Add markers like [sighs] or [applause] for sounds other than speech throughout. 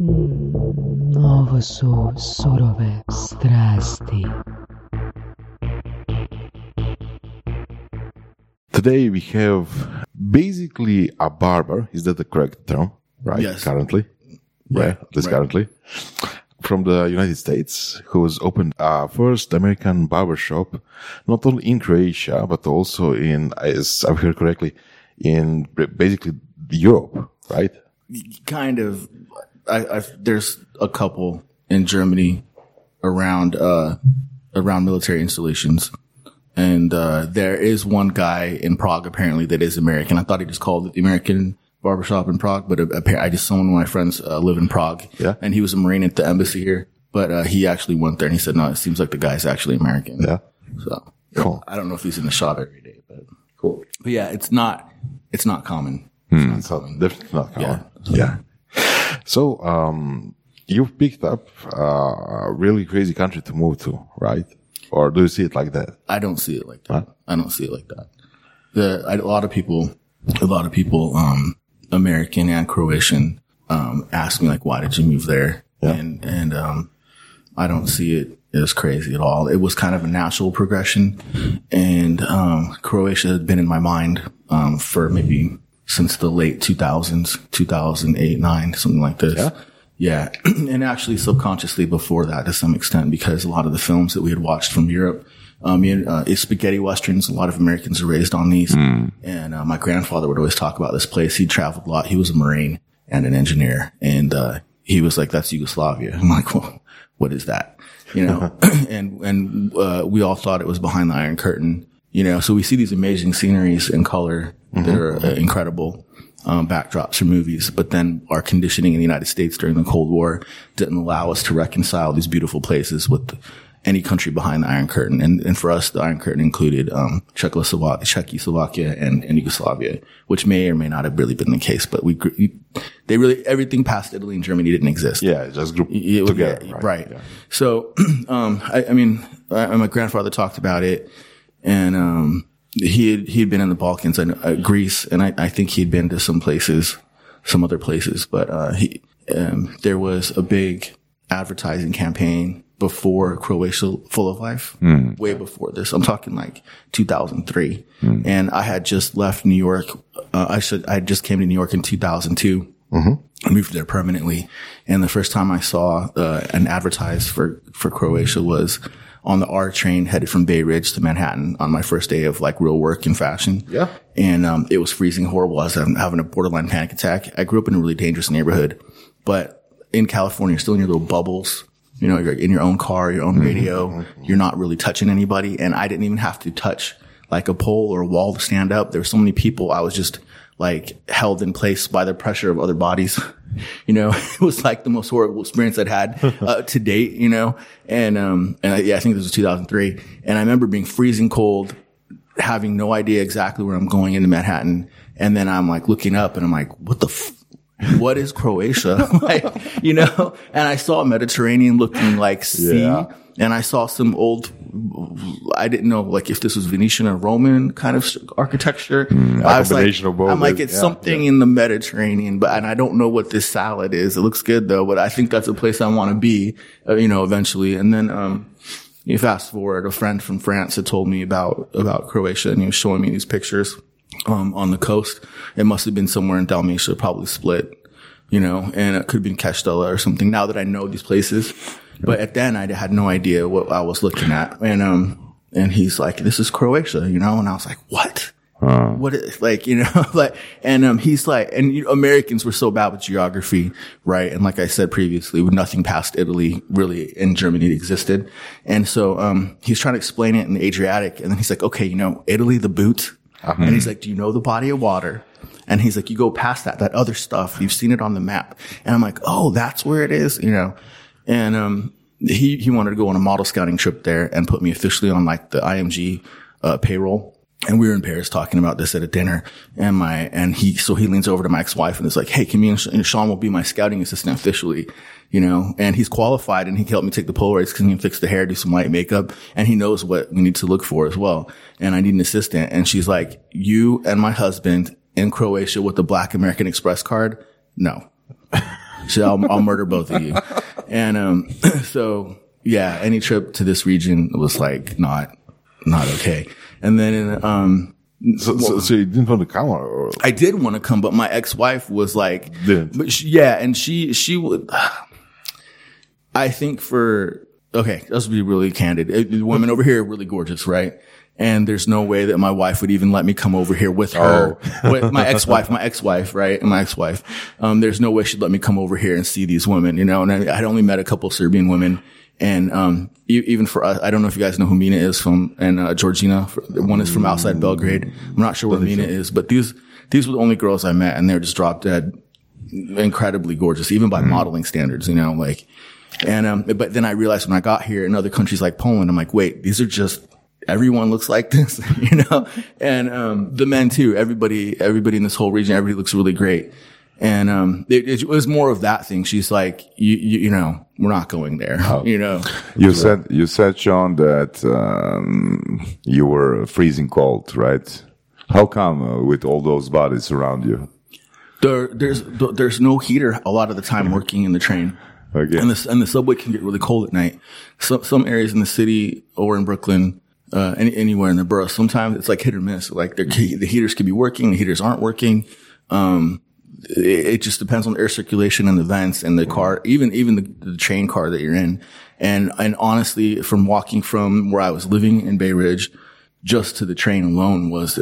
Mm, ovo su surove strasti. Today we have basically a barber. Is that the correct term? Right. Yes. Currently. Yeah. This right. currently. From the United States, who's opened a first American barber shop, not only in Croatia, but also in, as I've heard correctly, in basically Europe, right? kind of I, I there's a couple in Germany around uh around military installations. And uh there is one guy in Prague apparently that is American. I thought he just called it the American barbershop in Prague, but apparently I just some of my friends uh, live in Prague. Yeah. And he was a Marine at the embassy here. But uh, he actually went there and he said, No, it seems like the guy's actually American. Yeah. So Cool. I don't know if he's in the shop every day, but cool. But yeah, it's not it's not common. So definitely not common. Yeah, Yeah. So, um, you've picked up uh, a really crazy country to move to, right? Or do you see it like that? I don't see it like that. I don't see it like that. The I, a lot of people, a lot of people, um, American and Croatian, um, ask me like, why did you move there? Yeah. And and um, I don't see it as crazy at all. It was kind of a natural progression, and um, Croatia had been in my mind um, for maybe since the late 2000s, 2008, nine, something like this. Yeah? Yeah. [clears throat] and actually subconsciously before that to some extent, because a lot of the films that we had watched from Europe, um, you know, uh, it's spaghetti westerns. A lot of Americans are raised on these. And, uh, my grandfather would always talk about this place. He traveled a lot. He was a Marine and an engineer. And, uh, he was like, that's Yugoslavia. [laughs] I'm like, well, what is that? You know, [laughs] [clears throat] and, and, uh, we all thought it was behind the Iron Curtain, you know, so we see these amazing sceneries and color that are uh, incredible um, backdrops for movies, but then our conditioning in the United States during the Cold War didn't allow us to reconcile these beautiful places with any country behind the Iron Curtain. And, and for us, the Iron Curtain included um, Czechoslovakia, Czechoslovakia and, and Yugoslavia, which may or may not have really been the case, but we, we they really everything past Italy and Germany didn't exist. Yeah, it just group Yeah, together, yeah, right? right. Yeah. So, [clears throat] um, I, I mean, I, my grandfather talked about it, and um, he had he had been in the Balkans and uh, Greece, and I, I think he'd been to some places, some other places, but uh, he um, there was a big advertising campaign before Croatia Full of Life, way before this. I'm talking like 2003, and I had just left New York. Uh, I should I just came to New York in 2002. I moved there permanently. And the first time I saw uh, an advertise for, for Croatia was on the R train headed from Bay Ridge to Manhattan on my first day of like real work in fashion. Yeah. And um, it was freezing horrible. I was having, having a borderline panic attack. I grew up in a really dangerous neighborhood, but in California, you're still in your little bubbles. You know, you're in your own car, your own radio. You're not really touching anybody. And I didn't even have to touch like a pole or a wall to stand up. There were so many people. I was just like held in place by the pressure of other bodies. [laughs] You know, [laughs] it was like the most horrible experience I'd had [laughs] uh, to date, you know, and, um, and I, yeah, I think this was 2003. And I remember being freezing cold, having no idea exactly where I'm going into Manhattan. And then I'm like looking up and I'm like, what the f- what is Croatia? [laughs] like, you know, and I saw Mediterranean looking like sea Yeah. and I saw some old, I didn't know like if this was Venetian or Roman kind of architecture. I was like. I'm like, it's Yeah, something in the Mediterranean, but, and I don't know what this salad is. It looks good though, but I think that's a place I want to be, uh, you know, eventually. And then, um, you fast forward, a friend from France had told me about, about Croatia and he was showing me these pictures, um, on the coast. It must have been somewhere in Dalmatia, probably Split, you know, and it could have been Kaštela or something now that I know these places. But at then I had no idea what I was looking at. And, um, and he's like, this is Croatia, you know, and I was like, what? What is like, you know, [laughs] like, and, um, he's like, and you Americans were so bad with geography, right? And like I said previously, nothing past Italy really in Germany existed. And so, um, he's trying to explain it in the Adriatic. And then he's like, okay, you know, Italy, the boot. And he's like, do you know the body of water? And he's like, you go past that, that other stuff. You've seen it on the map. And I'm like, oh, that's where it is, you know? And, um, he, he wanted to go on a model scouting trip there and put me officially on like the IMG, uh, payroll. And we were in Paris talking about this at a dinner and my, and he, so he leans over to my ex-wife and is like, Hey, can me and Sean will be my scouting assistant officially, you know, and he's qualified and he can help me take the Polaroids because he can fix the hair, do some light makeup and he knows what we need to look for as well. And I need an assistant. And she's like, you and my husband in Croatia with the Black American Express card? No. [laughs] So I'll, I'll murder both of you. And, um, [clears throat] so yeah, any trip to this region was like not, not okay. And then, in, um, So, so, so you didn't want to come or, I did want to come, but my ex-wife was like, she, yeah, and she, she would, I think for, okay, let's be really candid. Uh, The women over here are really gorgeous, right? And there's no way that my wife would even let me come over here with her, [laughs] with my ex-wife, my ex-wife, right? And my ex-wife. Um, there's no way she'd let me come over here and see these women, you know, and I, I'd only met a couple Serbian women. And, um, even for us, I don't know if you guys know who Mina is from, and, uh, Georgina, one is from outside Belgrade. I'm not sure where Mina is, but these, these were the only girls I met and they're just drop dead incredibly gorgeous, even by modeling standards, you know, like, and, um, but then I realized when I got here in other countries like Poland, I'm like, wait, these are just, everyone looks like this, [laughs] you know, and, um, the men too, everybody, everybody in this whole region, everybody looks really great. And, um, it, it was more of that thing. She's like, you, you, you know, we're not going there, you know. You said you said Sean that um, you were freezing cold, right? How come uh, with all those bodies around you? There, there's, there's no heater a lot of the time working in the train. Okay. And the, and the subway can get really cold at night. Some, some areas in the city or in Brooklyn, uh, any, anywhere in the borough, sometimes it's like hit or miss. Like the, heaters could be working, the heaters aren't working. Um, it, it just depends on air circulation and the vents and the car, even, even the, the train car that you're in. And, and honestly, from walking from where I was living in Bay Ridge just to the train alone was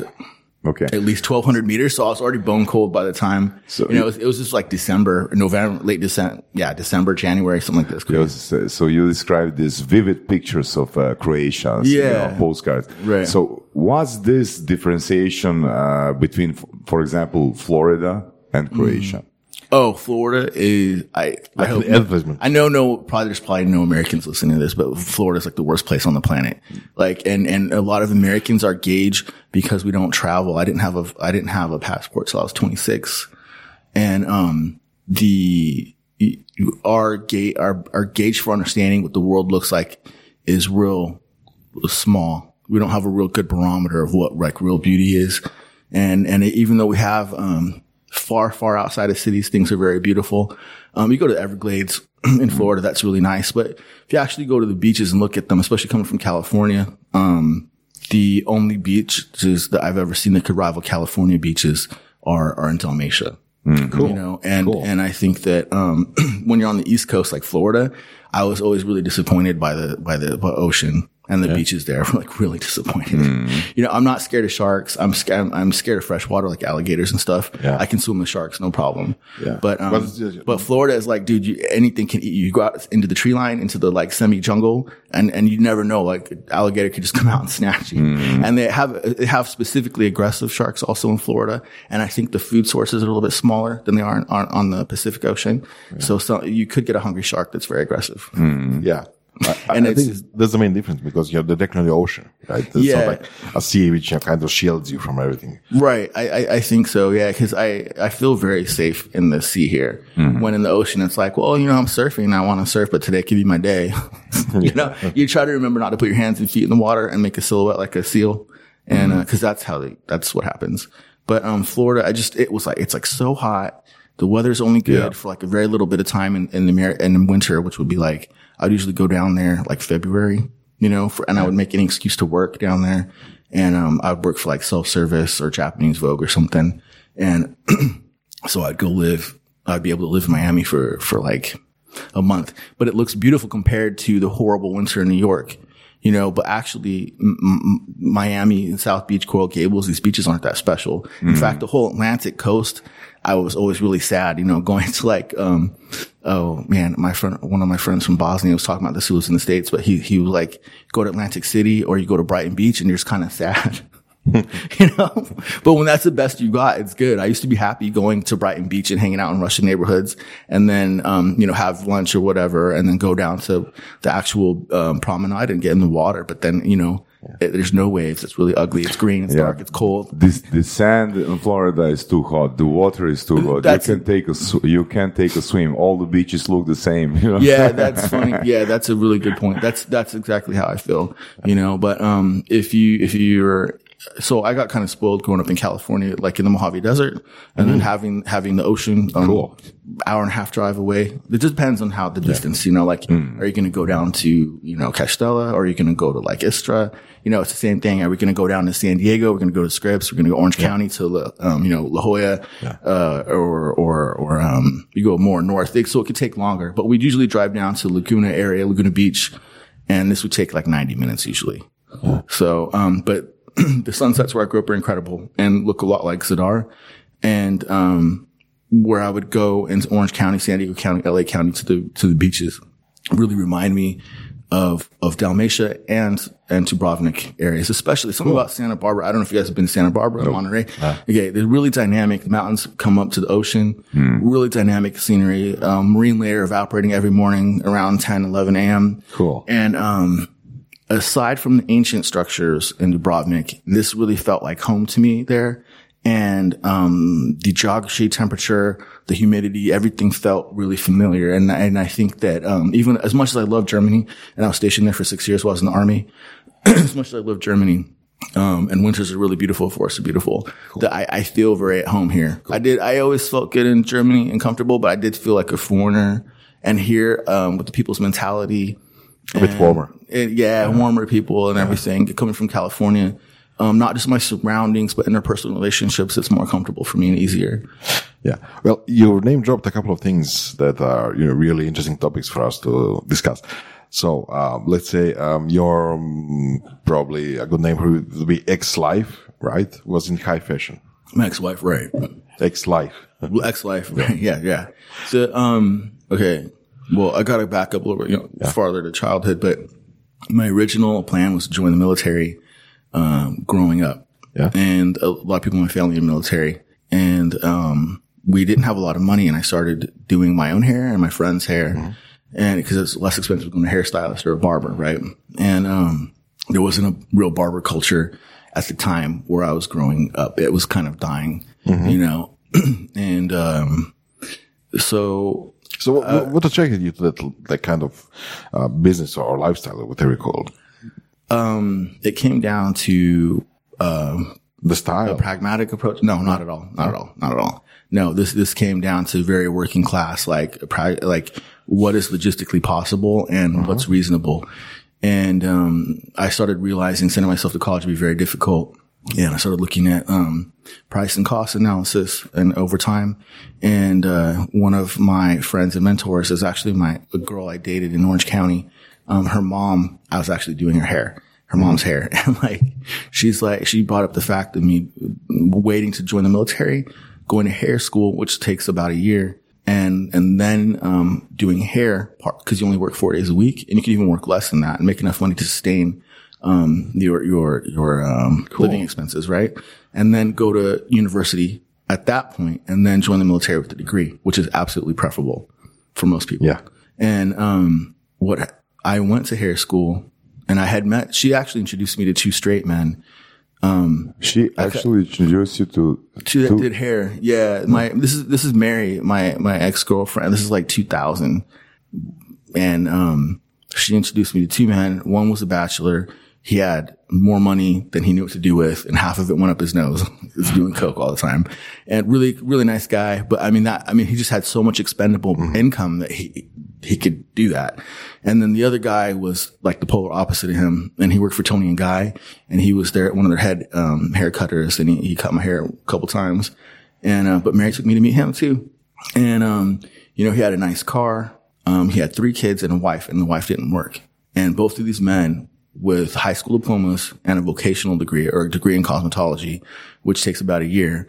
Okay. at least 1200 meters. So I was already bone cold by the time, So you know, it was, it was just like December, November, late December. Yeah. December, January, something like this. Yes, uh, so you described these vivid pictures of uh, Croatia, you Yeah. know, postcards. Right. So was this differentiation uh, between, f- for example, Florida and Croatia? Oh, Florida is, I, I hope. I know no, probably there's probably no Americans listening to this, but Florida's like the worst place on the planet. Like, and, and a lot of Americans are gauged because we don't travel. I didn't have a, I didn't have a passport till I was 26. And, um, the, our gauge, our, our gauge for understanding what the world looks like is real small. We don't have a real good barometer of what like real beauty is. And, and even though we have, um, far, far outside of cities, things are very beautiful. Um, you go to the Everglades [clears throat] in Florida, that's really nice. But if you actually go to the beaches and look at them, especially coming from California, um, the only beaches that I've ever seen that could rival California beaches are, are in Dalmatia. You know, and, and I think that, um, [clears throat] when you're on the East Coast, like Florida, I was always really disappointed by the, by the by ocean and the beaches there. [laughs] like really disappointed. Mm. You know, I'm not scared of sharks. I'm scared, I'm, I'm scared of freshwater, like alligators and stuff. Yeah. I can swim with sharks, no problem. Yeah. But, um, But but, Florida is like, dude, you, anything can eat you. You go out into the tree line, into the like semi jungle and, and you never know, like alligator could just [laughs] come out and snatch you. Mm. And they have, they have specifically aggressive sharks also in Florida. And I think the food sources are a little bit smaller than they are on, on the Pacific Ocean. So, so you could get a hungry shark that's very aggressive. Mm. Yeah. I, And I think that's the main difference because you have the deck on the ocean, right? It's Yeah. like a sea which kind of shields you from everything. Right. I, I, I think so. Yeah. Cause I, I feel very safe in the sea here. When in the ocean, it's like, well, you know, I'm surfing. I want to surf, but today could be my day. [laughs] you know, you try to remember not to put your hands and feet in the water and make a silhouette like a seal. And, uh 'cause cause that's how they, that's what happens. But, um, Florida, I just, it was like, it's like so hot. The weather's only good Yeah. for like a very little bit of time in, in the in winter, which would be like, I'd usually go down there like February, you know, for, and I would make any excuse to work down there. And, um, I'd work for like self-service or Japanese Vogue or something. And [clears throat] so I'd go live, I'd be able to live in Miami for, for like a month, but it looks beautiful compared to the horrible winter in New York. You know, but actually, M- M- Miami and South Beach, Coral Gables, these beaches aren't that special. In fact, the whole Atlantic coast, I was always really sad, you know, [laughs] going to like, um, oh man, my friend, one of my friends from Bosnia was talking about this who was in the States, but he, he was like, go to Atlantic City or you go to Brighton Beach and you're just kind of sad. [laughs] you know, but when that's the best you got, it's good. I used to be happy going to Brighton Beach and hanging out in Russian neighborhoods and then, um, you know, have lunch or whatever and then go down to the actual, um, promenade and get in the water. But then, you know, it, there's no waves. It's really ugly. It's green. It's dark. It's cold. This the sand in Florida is too hot. The water is too hot. That's- you can take a you can take a swim. All the beaches look the same. You know? Yeah, that's funny. Yeah, that's a really good point. That's that's exactly how I feel. You know, but um, if you if you're so I got kind of spoiled growing up in California, like in the Mojave Desert, and then having having the ocean, um, Cool. hour and a half drive away. It just depends on how the distance, you know. Like, are you going to go down to you know Kaštela, or are you going to go to like Istra? You know, it's the same thing. Are we going to go down to San Diego? We're going to go to Scripps. We're going to go Orange County to um, you know La Jolla, uh, or or or um, you go more north. So it could take longer, but we'd usually drive down to Laguna area, Laguna Beach, and this would take like ninety minutes usually. So, um, but [clears throat] the sunsets where I grew up are incredible and look a lot like Zadar. And, um, where I would go into Orange County, San Diego County, LA County to the, to the beaches really remind me of, of Dalmatia and, and Dubrovnik areas, especially something about Santa Barbara. I don't know if you guys have been to Santa Barbara, Monterey. Okay. They're really dynamic. The mountains come up to the ocean, really dynamic scenery, um, marine layer evaporating every morning around 10, 11 a.m. Cool. And, um, aside from the ancient structures in Dubrovnik, this really felt like home to me there. And, um, the geography, temperature, the humidity, everything felt really familiar. And, and I think that, um, even as much as I love Germany and I was stationed there for six years while I was in the army, [clears throat] as much as I love Germany, um, and winters are really beautiful, forests are beautiful. That I, I feel very at home here. I did, I always felt good in Germany and comfortable, but I did feel like a foreigner. And here, um, with the people's mentality, A bit warmer. and yeah, warmer people and everything. Coming from California, um, not just my surroundings, but interpersonal relationships, it's more comfortable for me and easier. Yeah. Well, you name dropped a couple of things that are, you know, really interesting topics for us to discuss. So, um, let's say, um, your, um, probably a good name would be ex life, right? Was in high fashion. My ex-wife, right? Ex life. Ex-wife, right? [laughs] Yeah, yeah. So, um, okay. Well, I got to back up a little bit, you know, farther to childhood, but my original plan was to join the military, um, growing up. Yeah. And a lot of people in my family are military and, um, we didn't have a lot of money and I started doing my own hair and my friend's hair. And because it's less expensive to a hairstylist or a barber, right? And, um, there wasn't a real barber culture at the time where I was growing up. It was kind of dying, you know, [clears throat] and, um, so So what, what attracted you to that, that kind of, uh, business or lifestyle, or whatever you call it? um, it came down to um, The style. a pragmatic approach. No, not at all. Not at all. Not at all. No, this this came down to very working class, like like what is logistically possible and what's reasonable. And um, I started realizing sending myself to college would be very difficult. And I started looking at um, price and cost analysis and over time. And uh, one of my friends and mentors is actually my a girl I dated in Orange County. Um, her mom, I was actually doing her hair, her mom's hair, [laughs] and like she's like she brought up the fact of me waiting to join the military, going to hair school, which takes about a year, and and then um, doing hair part because you only work four days a week, and you can even work less than that and make enough money to sustain um, your your your um, living expenses, right? And then go to university at that point, and then join the military with a degree, which is absolutely preferable for most people. Yeah. And um, what I went to hair school, and I had met. She actually introduced me to two straight men Um, She actually introduced you to. Two that to- did hair. Yeah. My, this is, this is Mary, my, my ex-girlfriend. This is like 2000. And, um, she introduced me to two men. One was a bachelor. He had more money than he knew what to do with, and half of it went up his nose. [laughs] he was doing coke all the time. And really, really nice guy. But I mean, that, I mean, he just had so much expendable income that he, he could do that. And then the other guy was like the polar opposite of him. And he worked for Toni and Guy and he was there, one of their head, um, hair cutters and he, he cut my hair a couple times. And, uh, but Mary took me to meet him too. And, um, you know, he had a nice car. Um, he had three kids and a wife and the wife didn't work. And both of these men with high school diplomas and a vocational degree or a degree in cosmetology, which takes about a year.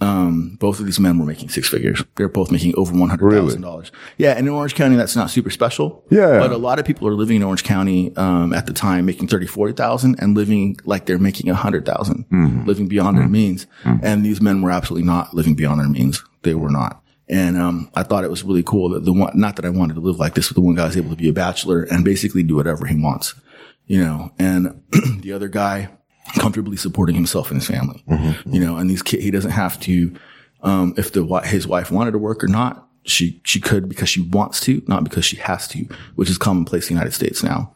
Um, both of these men were making six figures. They're both making over $100,000. Yeah. And in Orange County, that's not super special. Yeah. But a lot of people are living in Orange County, um, at the time making 30, 40,000 and living like they're making a hundred living beyond their means. And these men were absolutely not living beyond their means. They were not. And, um, I thought it was really cool that the one, not that I wanted to live like this, but the one guy was able to be a bachelor and basically do whatever he wants, you know, and [clears throat] the other guy comfortably supporting himself and his family, you know, and these kids, he doesn't have to, um, if the, his wife wanted to work or not, she, she could because she wants to, not because she has to, which is commonplace in the United States now.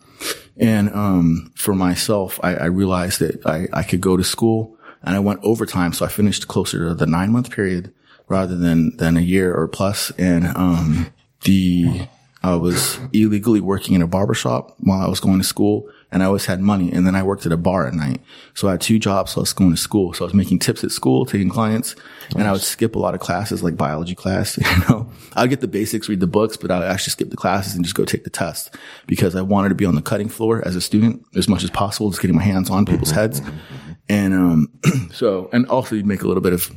And, um, for myself, I, I realized that I, I could go to school and I went overtime. So I finished closer to the nine month period rather than, than a year or plus. And, um, the, I was illegally working in a barbershop while I was going to school and I always had money. And then I worked at a bar at night. So I had two jobs. So I was going to school. So I was making tips at school, taking clients and I would skip a lot of classes like biology class. [laughs] You know, I'd get the basics, read the books, but I'd actually skip the classes and just go take the test because I wanted to be on the cutting floor as a student as much as possible, just getting my hands on people's heads. And, um, [clears throat] so, and also you'd make a little bit of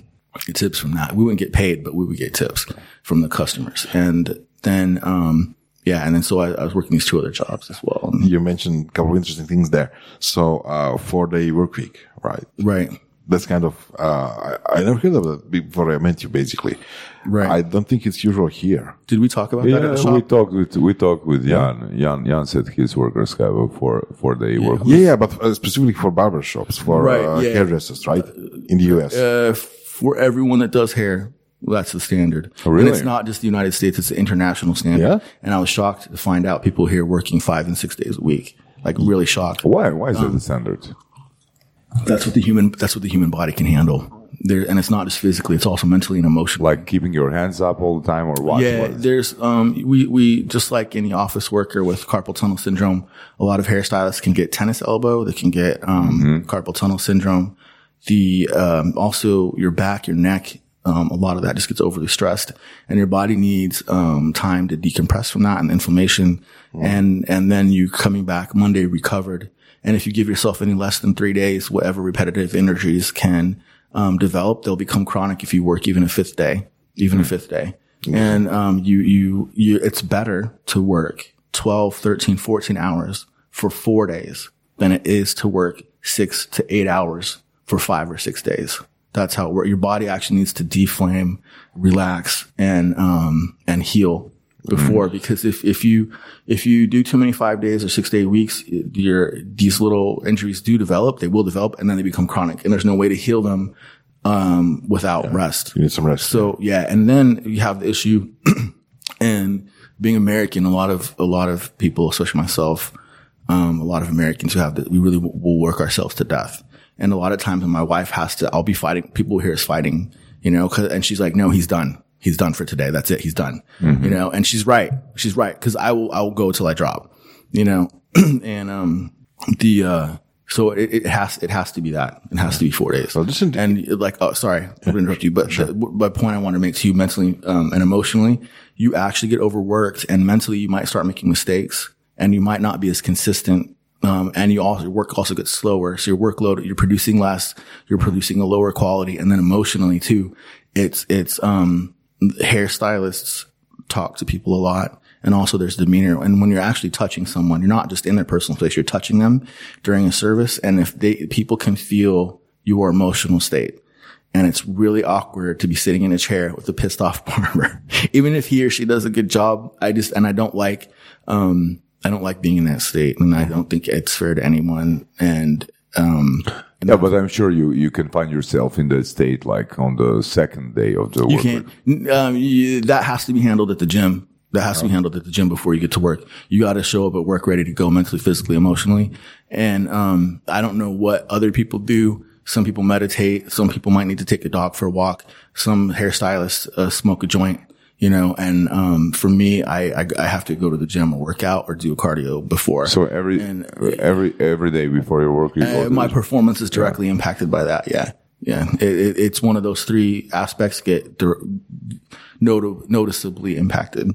tips from that. We wouldn't get paid, but we would get tips from the customers. And then, um, yeah, and then so I, I was working these two other jobs as well. You mentioned a couple of interesting things there. So, uh, four day work week, right? right. That's kind of, uh, I, I never heard of that before I met you, basically. Right. I don't think it's usual here. Did we talk about that Yeah, the shop? we talked with we talked with Jan. Jan Jan said his workers have a four four day work. Yeah, yeah, but uh, specifically for barbershops, for Right, uh, yeah. hairdressers, right? In the US. uh, for everyone that does hair, that's the standard. Oh, really? And it's not just the United States; it's the international standard. Yeah? And I was shocked to find out people here working five and six days a week. Like really shocked. Why? Why is that Um, the standard? That's what the human. That's what the human body can handle. There, and it's not just physically; it's also mentally and emotionally. Like keeping your hands up all the time, or what? Yeah, there's um we we just like any office worker with carpal tunnel syndrome, a lot of hairstylists can get tennis elbow, they can get um carpal tunnel syndrome. The um also your back, your neck, um a lot of that just gets overly stressed and your body needs um time to decompress from that and inflammation. And and then you coming back Monday recovered. And if you give yourself any less than 3 days, whatever repetitive energies can um develop, they'll become chronic if you work even a fifth day, even a fifth day. And um, you, you, you, it's better to work 12, 13, 14 hours for four days than it is to work six to eight hours for five or six days. That's how it works. Your body actually needs to deflame, relax, and um, and heal before. Because if if you if you do too many five days or six day weeks, your these little injuries do develop. They will develop, and then they become chronic, and there's no way to heal them um, without rest. You need some rest. So yeah, and then you have the issue, [clears throat] and being American, a lot of a lot of people, especially myself, um, a lot of Americans who have that, we really w- will work ourselves to death. And a lot of times when my wife has to, I'll be fighting, people here is fighting, you know, 'cause- and she's like, no, he's done. He's done for today. That's it. He's done, you know, and she's right. She's right. Cause I will, I will go till I drop, you know, [clears throat] and, um, the, uh, so it, it has, it has to be that. It has to be four days. Well, listen and like, oh, sorry, [laughs] gonna interrupt you, but the, my point I want to make to you mentally, um, and emotionally, you actually get overworked and mentally you might start making mistakes and you might not be as consistent. Um, and you also, your work also gets slower. So your workload, you're producing less, you're producing a lower quality. And then emotionally too, it's, it's, um, hairstylists talk to people a lot. And also there's demeanor. And when you're actually touching someone, you're not just in their personal space, you're touching them during a service. And if they, people can feel your emotional state. And it's really awkward to be sitting in a chair with a pissed off [laughs] barber. Even if he or she does a good job, I just, and I don't like, um, I don't like being in that state and I don't think it's fair to anyone. And, um, Yeah, but I'm sure you you can find yourself in that state like on the second day of the week. You can't. Um, you, that has to be handled at the gym. That has to be handled at the gym before you get to work. You got to show up at work ready to go mentally, physically, emotionally. And um, I don't know what other people do. Some people meditate. Some people might need to take a dog for a walk. Some hairstylists uh, smoke a joint. You know, and um, for me, I, I I have to go to the gym or work out or do cardio before. So every And- every every day before your work, you Uh, my performance is directly impacted by that. Yeah. Yeah. It, it, it's one of those three aspects get dir- noti- noticeably impacted.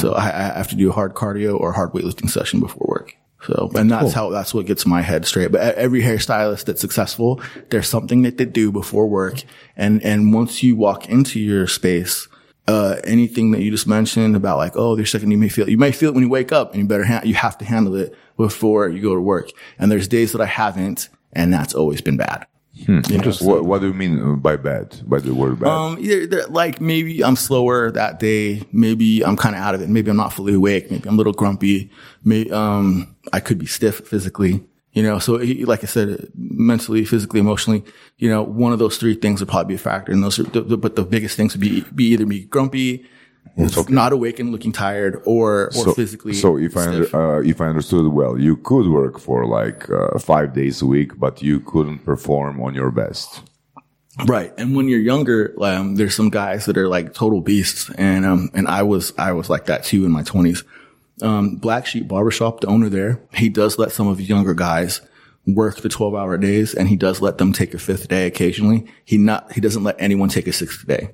So I, I have to do a hard cardio or hard weightlifting session before work. So, and that's how, that's what gets my head straight. But every hairstylist that's successful, there's something that they do before work. And, and once you walk into your space, uh, anything that you just mentioned about like, oh, there's second, you may feel, it. you may feel it when you wake up and you better, ha- you have to handle it before you go to work. And there's days that I haven't, and that's always been bad. You know, so- what, what do you mean by bad? By the word bad? um, either like maybe I'm slower that day. Maybe I'm kind of out of it. Maybe I'm not fully awake. Maybe I'm a little grumpy. Maybe, um, I could be stiff physically, you know, so he- like I said, mentally, physically, emotionally, you know, one of those three things would probably be a factor. And those are, the, the- but the biggest things would be, be either be grumpy, It's not awake and looking tired or, or physically. So if I stiff. under, uh, if I understood well, you could work for like uh, five days a week, but you couldn't perform on your best. Right. And when you're younger, um, there's some guys that are like total beasts. And, um, and I was, I was like that too in my twenties. Um, Black Sheep Barbershop, the owner there, he does let some of his younger guys work the 12 hour days and he does let them take a fifth day occasionally. He not, he doesn't let anyone take a sixth day.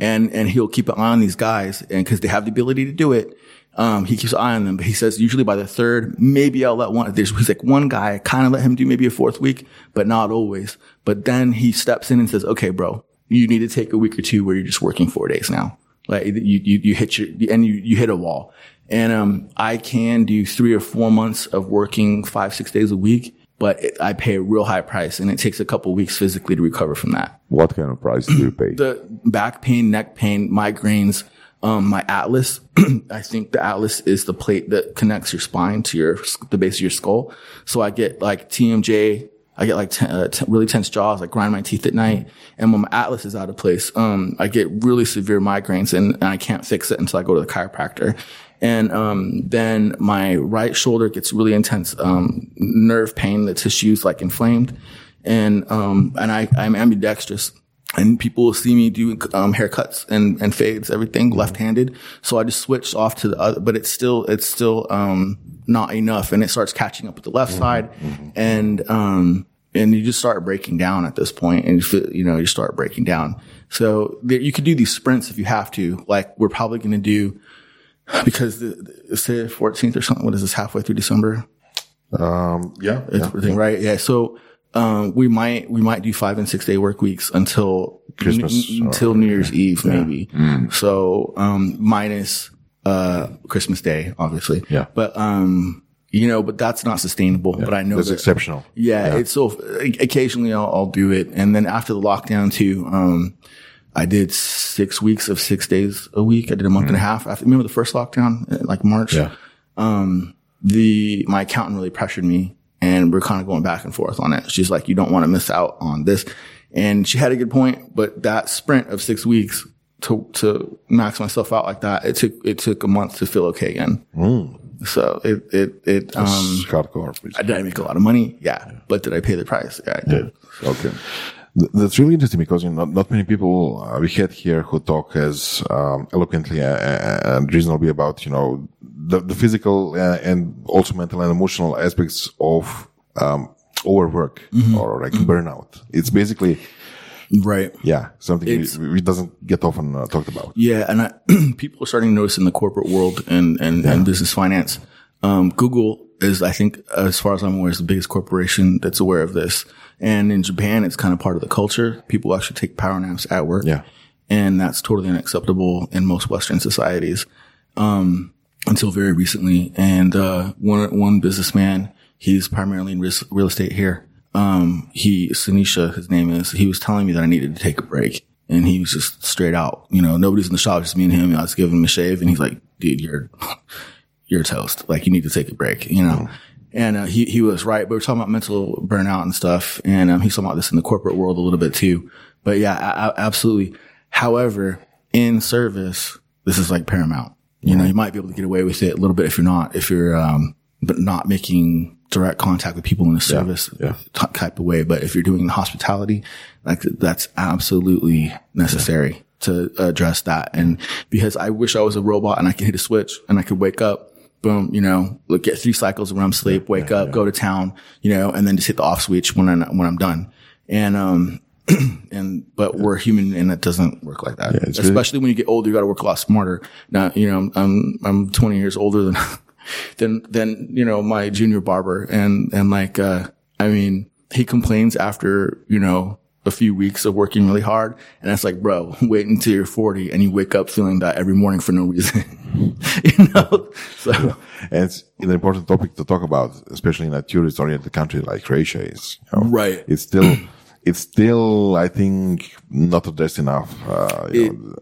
And, and he'll keep an eye on these guys and cause they have the ability to do it. Um, he keeps an eye on them, but he says usually by the third, maybe I'll let one, there's, he's like one guy, kind of let him do maybe a fourth week, but not always. But then he steps in and says, okay, bro, you need to take a week or two where you're just working four days now. Like you, you, you hit your, and you, you hit a wall. And, um, I can do three or four months of working five, six days a week, but it, I pay a real high price and it takes a couple weeks physically to recover from that What kind of price do you pay? the back pain, neck pain, migraines, um, my atlas. [clears throat] I think the atlas is the plate that connects your spine to your the base of your skull. So I get like TMJ. I get like t- uh, t- really tense jaws. I grind my teeth at night, and when my atlas is out of place, um, I get really severe migraines, and, and I can't fix it until I go to the chiropractor. And um, then my right shoulder gets really intense um, nerve pain. The tissue's like inflamed, and um, and I I'm ambidextrous and people will see me do um, haircuts and, and fades, everything left-handed. So I just switched off to the other, but it's still it's still um, not enough, and it starts catching up with the left side, and um, and you just start breaking down at this point, and you feel, you know you start breaking down. So there, you could do these sprints if you have to. Like we're probably going to do because the, the say 14th or something. What is this? Halfway through December. Um, yeah, It's yeah. everything, right? Yeah. So, um, we might, we might do five and six day work weeks until Christmas n- until New Year's Eve, maybe. So, um, minus, uh, Christmas Day, obviously. Yeah. But, um, you know, but that's not sustainable. But I know That's that, exceptional. yeah, it's so occasionally I'll, I'll do it. And then after the lockdown too, um, I did six weeks of six days a week. I did a month and a half after, remember the first lockdown, uh, like March? Yeah. um, the, my accountant really pressured me and we're kind of going back and forth on it. She's like, you don't want to miss out on this. And she had a good point, but that sprint of six weeks to, to max myself out like that, it took, it took a month to feel okay again. So it, it, it, um, hardcore. I- did I make a lot of money? Yeah. But did I pay the price? Yeah, I did. Okay. Th- That's really interesting because you know, not, not many people uh, we had here who talk as um, eloquently uh, and reasonably about you know the, the physical uh, and also mental and emotional aspects of um, overwork or like burnout. It's basically Right. yeah something we, It's- we doesn't get often uh, talked about. Yeah, and I, [clears throat] people are starting to notice in the corporate world and and, and business finance. Um, Google is, I think, as far as I'm aware, is the biggest corporation that's aware of this. And in Japan, it's kind of part of the culture. People actually take power naps at work. Yeah. and that's totally unacceptable in most Western societies. Um, until very recently, and uh, one one businessman, he's primarily in real estate here. Um, he Sanisha, his name is. He was telling me that I needed to take a break, and he was just straight out. You know, nobody's in the shop, just me and him. I was giving him a shave, and he's like, "Dude, you're [laughs] you're toast. Like, you need to take a break." You know. And uh, he he was right, but we're talking about mental burnout and stuff, and um, he's talking about this in the corporate world a little bit too. But yeah, a- a- absolutely. However, in service, this is like paramount. You know, you might be able to get away with it a little bit if you're not, if you're, um, but not making direct contact with people in a service yeah. t- type of way. But if you're doing the hospitality, like that's absolutely necessary to address that. And because I wish I was a robot and I could hit a switch and I could wake up, boom, you know, look, get three cycles of REM sleep, wake up, go to town, you know, and then just hit the off switch when I'm, when I'm done. And, um, [clears throat] and but we're human and it doesn't work like that. really- Especially when you get older, you got to work a lot smarter. Now, you know, I'm I'm 20 years older than [laughs] than than you know my junior barber, and and like uh, I mean, he complains after you know a few weeks of working really hard, and it's like, bro, [laughs] wait until you're 40 and you wake up feeling that every morning for no reason, [laughs] you know. So And it's an important topic to talk about, especially in a tourist-oriented country like Croatia is. you know. Right. It's still, [clears throat] it's still, I think, not addressed enough. Uh, you know,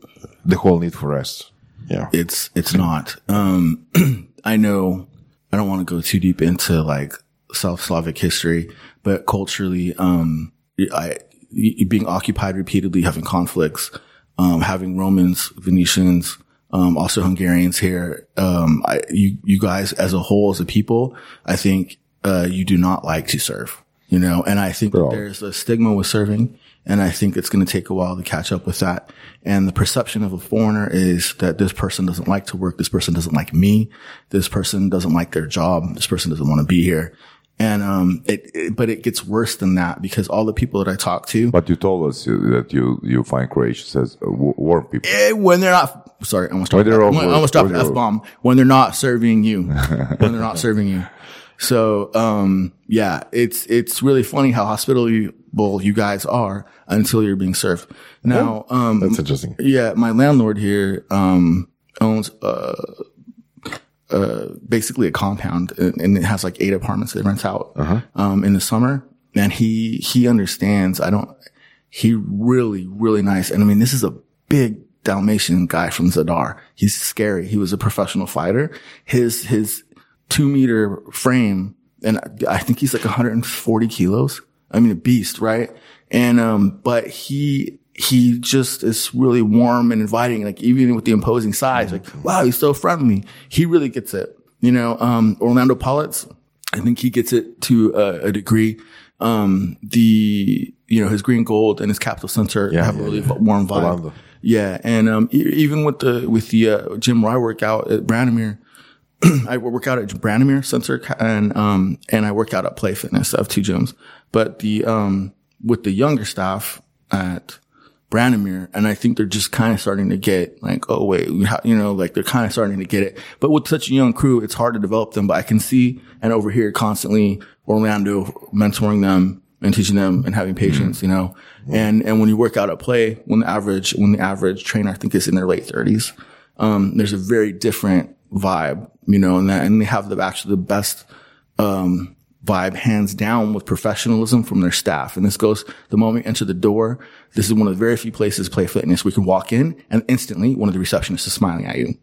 the, whole need for rest. Yeah. it's it's not. Um, [clears throat] I know I don't want to go too deep into like South Slavic history, but culturally, um, I being occupied repeatedly, having conflicts, um, having Romans, Venetians, um, also Hungarians here. Um, I, you, you guys as a whole, as a people, I think, uh, you do not like to serve, you know, and I think that there's a stigma with serving. And I think it's going to take a while to catch up with that. And the perception of a foreigner is that this person doesn't like to work. This person doesn't like me. This person doesn't like their job. This person doesn't want to be here. And, um, it, it- but it gets worse than that because all the people that I talk to, But you told us that you, you find Croatians as uh, warm people. Eh, when they're not, sorry, I almost dropped, When I almost dropped when an they're F bomb. When they're not serving you, [laughs] when they're not serving you. So, um, yeah, it's, it's really funny how hospitable you guys are until you're being served. Now, um, That's interesting. yeah, my landlord here, um, owns, uh, uh, basically a compound and, and it has like eight apartments that it rents out, um, in the summer. And he, he understands. I don't, he really, really nice. And I mean, this is a big Dalmatian guy from Zadar. He's scary. He was a professional fighter. His, his two meter frame, and I think he's like 140 kilos. I mean, a beast, right? And, um, but he, he just is really warm and inviting, like even with the imposing size, like, wow, he's so friendly. He really gets it. You know, um, Orlando Politz, I think he gets it to a, a degree. Um, the, you know, his green gold and his capital center have a really yeah. warm vibe. Orlando. Yeah. And, um, e- even with the, with the, uh, gym where [clears throat] I work out at Branimir, I work out at Branimir Center and, um, and I work out at Play Fitness. I have two gyms, but the, um, with the younger staff at Branimir, and I think they're just kind of starting to get like, oh wait, you know, like they're kind of starting to get it. But with such a young crew, it's hard to develop them. But I can see and overhear constantly Orlando mentoring them and teaching them and having patience, you know. And and when you work out at play, when the average when the average trainer I think is in their late thirties, um, there's a very different vibe, you know, and that and they have the actually the best um, vibe hands down with professionalism from their staff. And this goes the moment you enter the door. This is one of the very few places Play Fitness we can walk in and instantly one of the receptionists is smiling at you.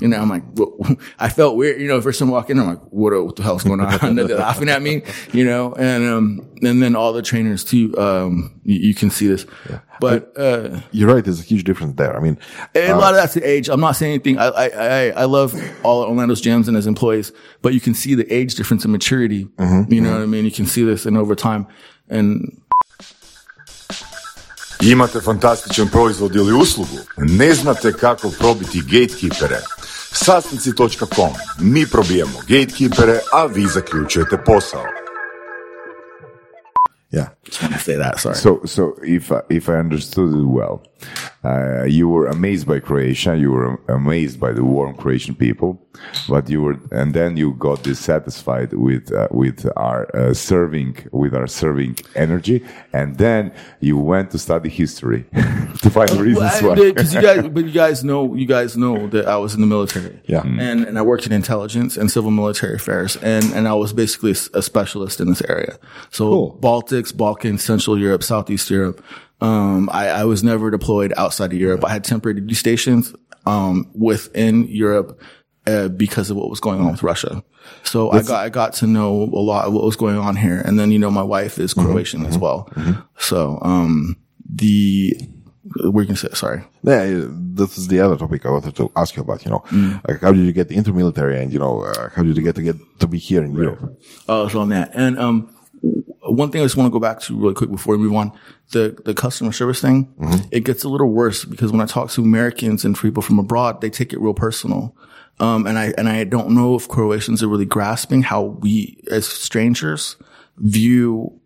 You know, I'm like, what- [laughs] I felt weird. You know, first time I walk in, I'm like, what, what the hell's going on? And they're [laughs] laughing at me, you know, and, um, and then all the trainers too, um, you, you can see this, but, uh, You're right. There's a huge difference there. I mean, a lot of that's the age. I'm not saying anything. I, I, I, I love all Orlando's gyms and his employees, but you can see the age difference in maturity. You know what I mean? You can see this and over time. And Imate fantastičan proizvod ili uslugu? Ne znate kako probiti gatekeepere? Sastanci.com. Mi probijemo gatekeepere, a vi zaključujete posao. yeah. just want to say that. Sorry. So, so if I, if I understood it well, uh, you were amazed by Croatia, you were amazed by the warm Croatian people, but you were, and then you got dissatisfied with uh, with our uh, serving, with our serving energy, and then you went to study history [laughs] to find the reasons why. Because you guys, [laughs] but you guys know, you guys know that I was in the military. Yeah. And, and I worked in intelligence and civil military affairs. And, and I was basically a specialist in this area. So Baltics, Balkans, Central Europe, Southeast Europe. Um, I, I was never deployed outside of Europe. I had temporary duty stations, um, within Europe, uh, because of what was going on with Russia. So I got, I got to know a lot of what was going on here. And then, you know, my wife is Croatian as well. So, um, the, we can say, sorry. Yeah, this is the other topic I wanted to ask you about. You know, like how did you get into military, and you know, uh, how did you get to get to be here in Europe? Oh, so on that. And um, one thing I just want to go back to really quick before we move on, the the customer service thing, it gets a little worse because when I talk to Americans and people from abroad, they take it real personal. Um, and I and I don't know if Croatians are really grasping how we as strangers view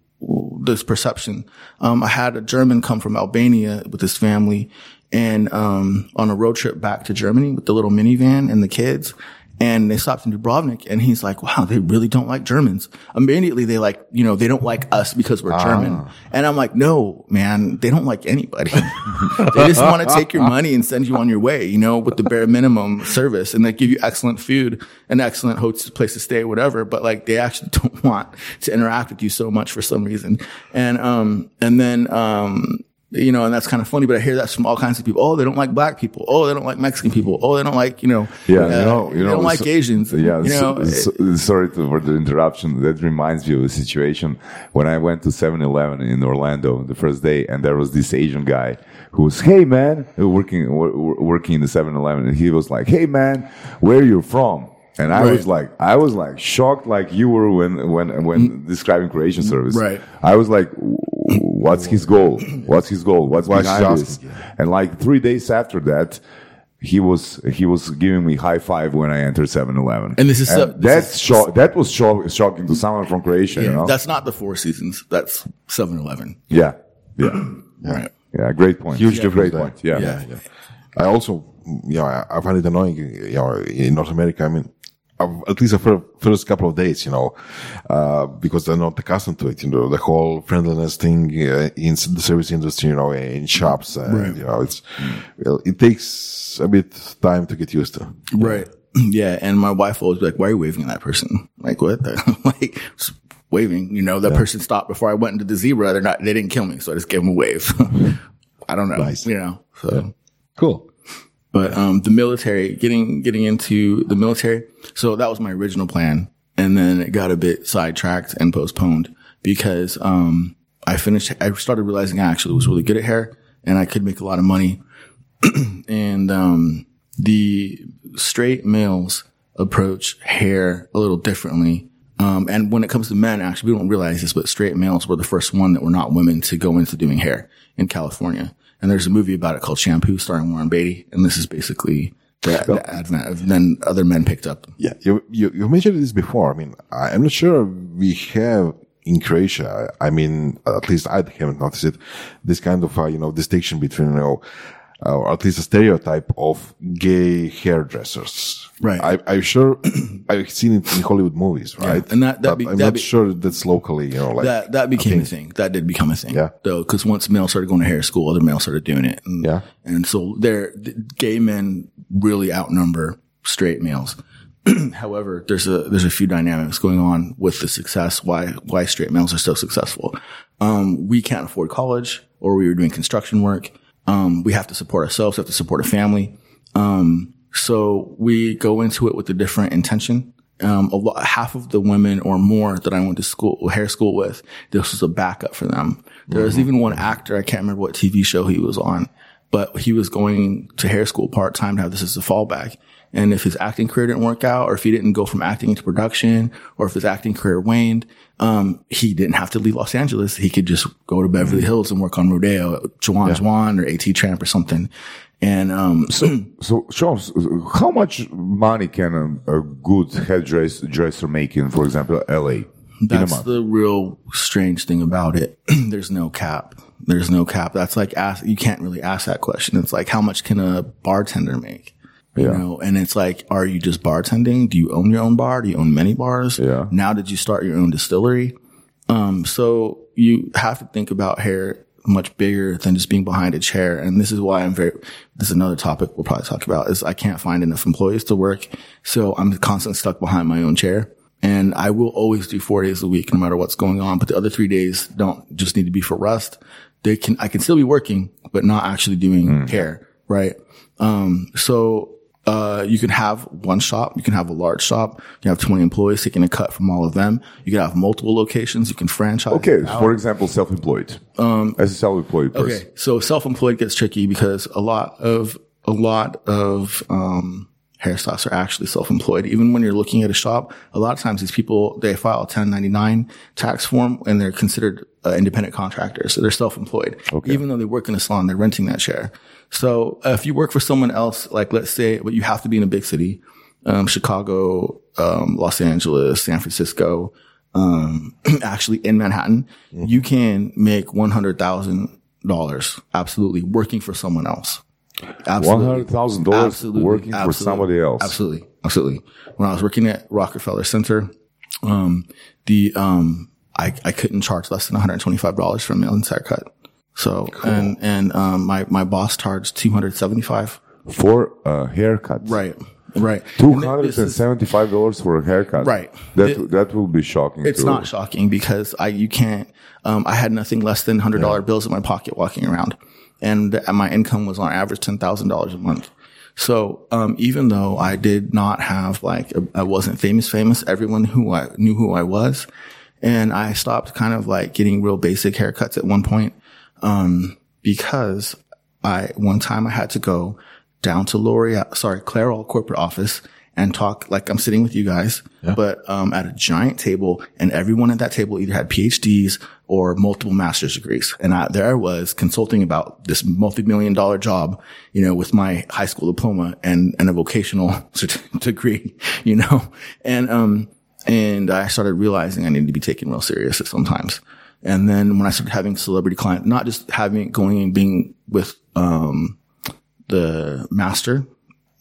this perception. Um, I had a German come from Albania with his family and, um, on a road trip back to Germany with the little minivan and the kids. And they stopped in Dubrovnik and he's like, wow, they really don't like Germans. Immediately they like, you know, they don't like us because we're German. And I'm like, no, man, they don't like anybody. [laughs] they just want to take your money and send you on your way, you know, with the bare minimum service and they give you excellent food, and excellent host place to stay, whatever. But like they actually [laughs] don't want to interact with you so much for some reason. And, um, and then, um, You know, and that's kind of funny, but I hear that from all kinds of people. Oh, they don't like black people. Oh, they don't like Mexican people. Oh, they don't like, you know, Yeah, uh, you know, you they know, don't like so- Asians. Yeah, you know, so- so- sorry to, for the interruption. That reminds me of a situation when I went to 7-Eleven in Orlando the first day, and there was this Asian guy who was, "Hey man," working wor- wor- working in the 7-Eleven, and he was like, "Hey man, where you from?" And I was like, I was like shocked, like you were when when when describing Croatian service. Mm. Right. I was like, "What's his goal? What's his goal? What's Why behind this?" asking. And like three days after that, he was he was giving me high five when I entered 7-Eleven. And this is so- that's shock. That was shock, shocking to someone from Croatia. you know? that's not the Four Seasons. That's 7-Eleven. yeah, [clears throat] yeah, Right. yeah. Great point. Huge yeah, difference Great there. point. Yeah. yeah, yeah. I also, yeah, I, I find it annoying, you know, in North America. I mean, at least the first couple of days, you know, uh, because they're not accustomed to it. You know, the whole friendliness thing uh, in the service industry, you know, in shops, and you know, it's well, it takes a bit time to get used to. Right. [clears throat] Yeah. And my wife always be like, why are you waving at that person? Like, what? [laughs] like, waving, you know, that person stopped before I went into the zebra. They're not, they didn't kill me. So I just gave them a wave. [laughs] I don't know. Nice. You know, so. Cool. But um, the military, getting getting into the military. So that was my original plan, and then it got a bit sidetracked and postponed because um, I finished. I started realizing I actually was really good at hair, and I could make a lot of money. [clears throat] and um, the straight males approach hair a little differently. Um, and when it comes to men, actually, we don't realize this, but straight males were the first one that were not women to go into doing hair in California. And there's a movie about it called Shampoo starring Warren Beatty. And this is basically the, the advent of then other men picked up. Yeah, you, you, you mentioned this before. I mean, I'm not sure we have in Croatia. I mean, at least I haven't noticed it. This kind of, uh, you know, distinction between, you know, uh, or at least a stereotype of gay hairdressers. Right. I, I'm sure [clears throat] I've seen it in Hollywood movies, right? and that- that be- I'm that not be- sure that's locally, you know, like that that became a thing. That did become a thing. Yeah. Though, because once males started going to hair school, other males started doing it. And, Yeah. And so there, th- gay men really outnumber straight males. [clears throat] However, there's a there's a few dynamics going on with the success. Why why straight males are so successful? Um, we can't afford college, or we were doing construction work. Um, we have to support ourselves. We have to support a family. Um, so we go into it with a different intention. Um, a lot, half of the women or more that I went to school, hair school with, this was a backup for them. There was even one actor, I can't remember what TV show he was on, but he was going to hair school part time to have this as a fallback. And if his acting career didn't work out, or if he didn't go from acting into production, or if his acting career waned, um, he didn't have to leave Los Angeles. He could just go to Beverly Hills and work on Rodeo, Juan Juan or AT Tramp or something. And, um, so, So, Sean, how much money can a, a good hairdresser dresser make in, for example, LA? That's the real strange thing about it. [clears throat] There's no cap. There's no cap. That's like ask, you can't really ask that question. It's like, how much can a bartender make? You Yeah. know, and it's like, are you just bartending? Do you own your own bar? Do you own many bars? Yeah. Now did you start your own distillery? Um, so you have to think about hair much bigger than just being behind a chair. And this is why I'm very, this is another topic we'll probably talk about is I can't find enough employees to work. So I'm constantly stuck behind my own chair. And I will always do four days a week, no matter what's going on. But the other three days don't just need to be for rest. They can, I can still be working, but not actually doing hair. Right. Um, so, uh, you can have one shop. You can have a large shop. You have 20 employees taking a cut from all of them. You can have multiple locations. You can franchise. Okay, for example, self-employed. Um, As a self-employed person. Okay, so self-employed gets tricky because a lot of a lot of um, hairstylists are actually self-employed. Even when you're looking at a shop, a lot of times these people they file a 1099 tax form and they're considered uh, independent contractors, so they're self-employed. Even though they work in a salon, they're renting that chair. So uh, if you work for someone else, like let's say, but you have to be in a big city, um, Chicago, um, Los Angeles, San Francisco, um, [clears throat] actually in Manhattan, you can make one hundred thousand dollars absolutely working for someone else. Absolutely. $100,000 Absolutely. working for somebody else. Absolutely, absolutely. When I was working at Rockefeller Center, um, the um, I I couldn't charge less than one hundred twenty five dollars for a male haircut. So and and um, my my boss charged two hundred seventy five. For a haircut. Right. Right. Two hundred and seventy-five dollars for a haircut. Right. That The- that will be shocking. It's to- not shocking because I you can't. Um, I had nothing less than hundred dollar bills in my pocket walking around, and my income was on average ten thousand dollars a month. So um, even though I did not have like a, I wasn't famous famous, everyone who I knew who I was, and I stopped kind of like getting real basic haircuts at one point um, because I one time I had to go down to L'Oreal, sorry, Clairol corporate office and talk like I'm sitting with you guys, but um, at a giant table, and everyone at that table either had PhDs or multiple master's degrees, and I, there I was consulting about this multi-million dollar job, you know, with my high school diploma and and a vocational [laughs] degree, you know, and um and I started realizing I needed to be taken real serious sometimes. And then when I started having celebrity clients, not just having going and being with um, the master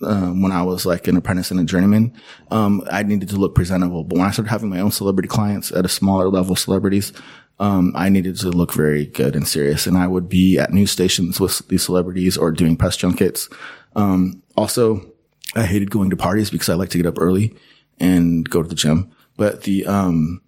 um, when I was like an apprentice and a journeyman, um, I needed to look presentable. But when I started having my own celebrity clients at a smaller level celebrities, um, I needed to look very good and serious. And I would be at news stations with these celebrities or doing press junkets. Um, also, I hated going to parties because I like to get up early and go to the gym. But the, um,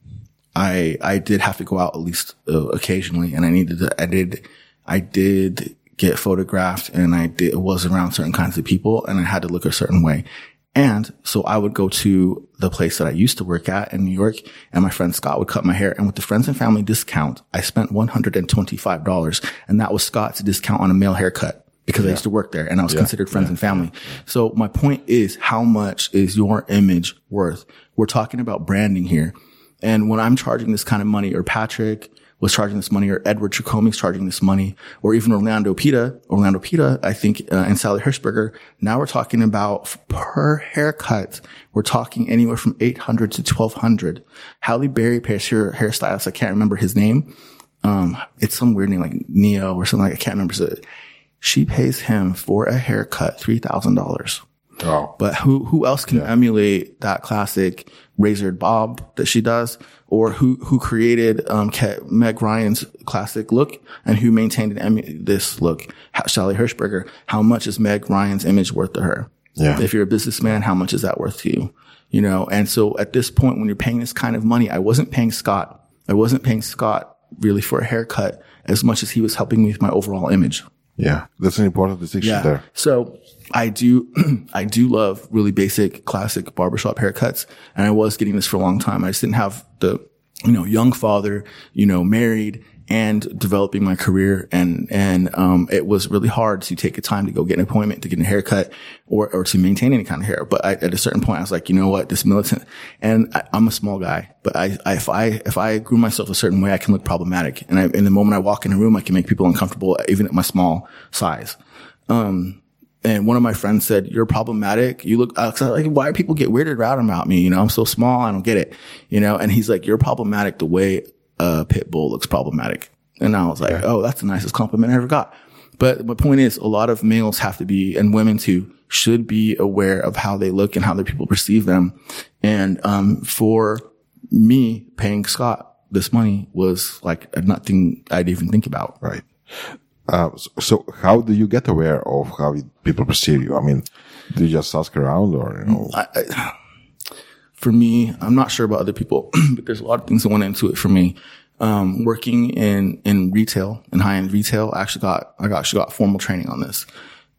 I, I did have to go out at least uh, occasionally and I needed to, I did, I did get photographed and I did, was around certain kinds of people and I had to look a certain way. And so I would go to the place that I used to work at in New York and my friend Scott would cut my hair. And with the friends and family discount, I spent $125 and that was Scott's discount on a male haircut because I used to work there and I was considered friends and family. So my point is how much is your image worth? We're talking about branding here. And when I'm charging this kind of money or Patrick was charging this money or Edward Tricomi's charging this money or even Orlando Pita, Orlando Pita, I think, uh, and Sally Hershberger. Now we're talking about per haircut. We're talking anywhere from 800 to 1200. Halle Berry pays her hairstylist. I can't remember his name. Um, it's some weird name like Neo or something like, I can't remember. So she pays him for a haircut $3,000. Wow. But who who else can emulate that classic razored bob that she does, or who who created um Meg Ryan's classic look and who maintained emu- this look? How, Sally Hershberger. How much is Meg Ryan's image worth to her? Yeah. If you're a businessman, how much is that worth to you? You know. And so at this point, when you're paying this kind of money, I wasn't paying Scott. I wasn't paying Scott really for a haircut as much as he was helping me with my overall image. Yeah. That's an important distinction there. So I do, [clears throat] I do love really basic classic barbershop haircuts. And I was getting this for a long time. I just didn't have the, you know, young father, you know, married and developing my career. And, and, um, it was really hard to take a time to go get an appointment to get a haircut or, or to maintain any kind of hair. But I, at a certain point, I was like, you know what, this militant, and I, I'm a small guy, but I, I, if I, if I grew myself a certain way, I can look problematic. And I, in the moment I walk in a room, I can make people uncomfortable, even at my small size. Um, and one of my friends said, "You're problematic. You look uh, like why do people get weirded out about me? You know, I'm so small. I don't get it. You know." And he's like, "You're problematic the way a pit bull looks problematic." And I was like, "Oh, that's the nicest compliment I ever got." But my point is, a lot of males have to be, and women too, should be aware of how they look and how their people perceive them. And um, for me, paying Scott this money was like nothing I'd even think about. Right. Uh, so, so how do you get aware of how people perceive you? I mean, do you just ask around or, you know? I, I, for me, I'm not sure about other people, [clears throat] but there's a lot of things that went into it for me. Um, working in, in retail, in high end retail, I actually got, I got, actually got formal training on this.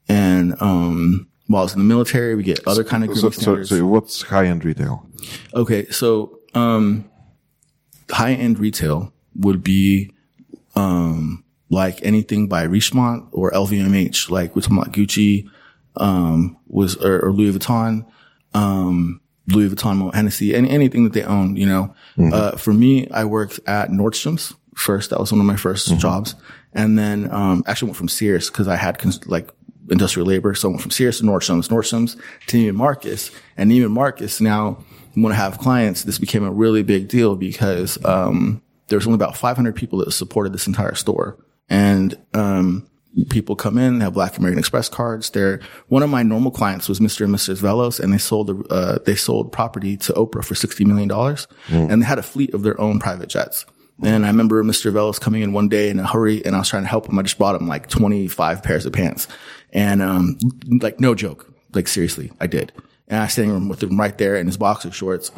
And, um, while I was in the military, we get other kind of so, grooming so, standards. so what's high end retail? Okay, so um high end retail would be um like anything by Richemont or LVMH, like we're talking about Gucci, um was or, or Louis Vuitton, um Louis Vuitton, Moet Hennessy, and anything that they own, you know. Uh for me, I worked at Nordstrom's first. That was one of my 1st jobs. And then um actually went from Sears because I had cons- like industrial labor. So I went from Sears to Nordstrom's, Nordstrom's to Neiman Marcus. And Neiman Marcus now, when I have clients, this became a really big deal because um, there was only about 500 people that supported this entire store. And um, people come in, they have Black American Express cards. They're one of my normal clients was Mr. and Mrs. Velos, and they sold uh, they sold property to Oprah for 60 million dollars, and they had a fleet of their own private jets. And I remember Mr. Velos coming in one day in a hurry and I was trying to help him. I just bought him like 25 pairs of pants. And, um, like no joke, like seriously, I did. And I sitting him with him right there in his boxer shorts.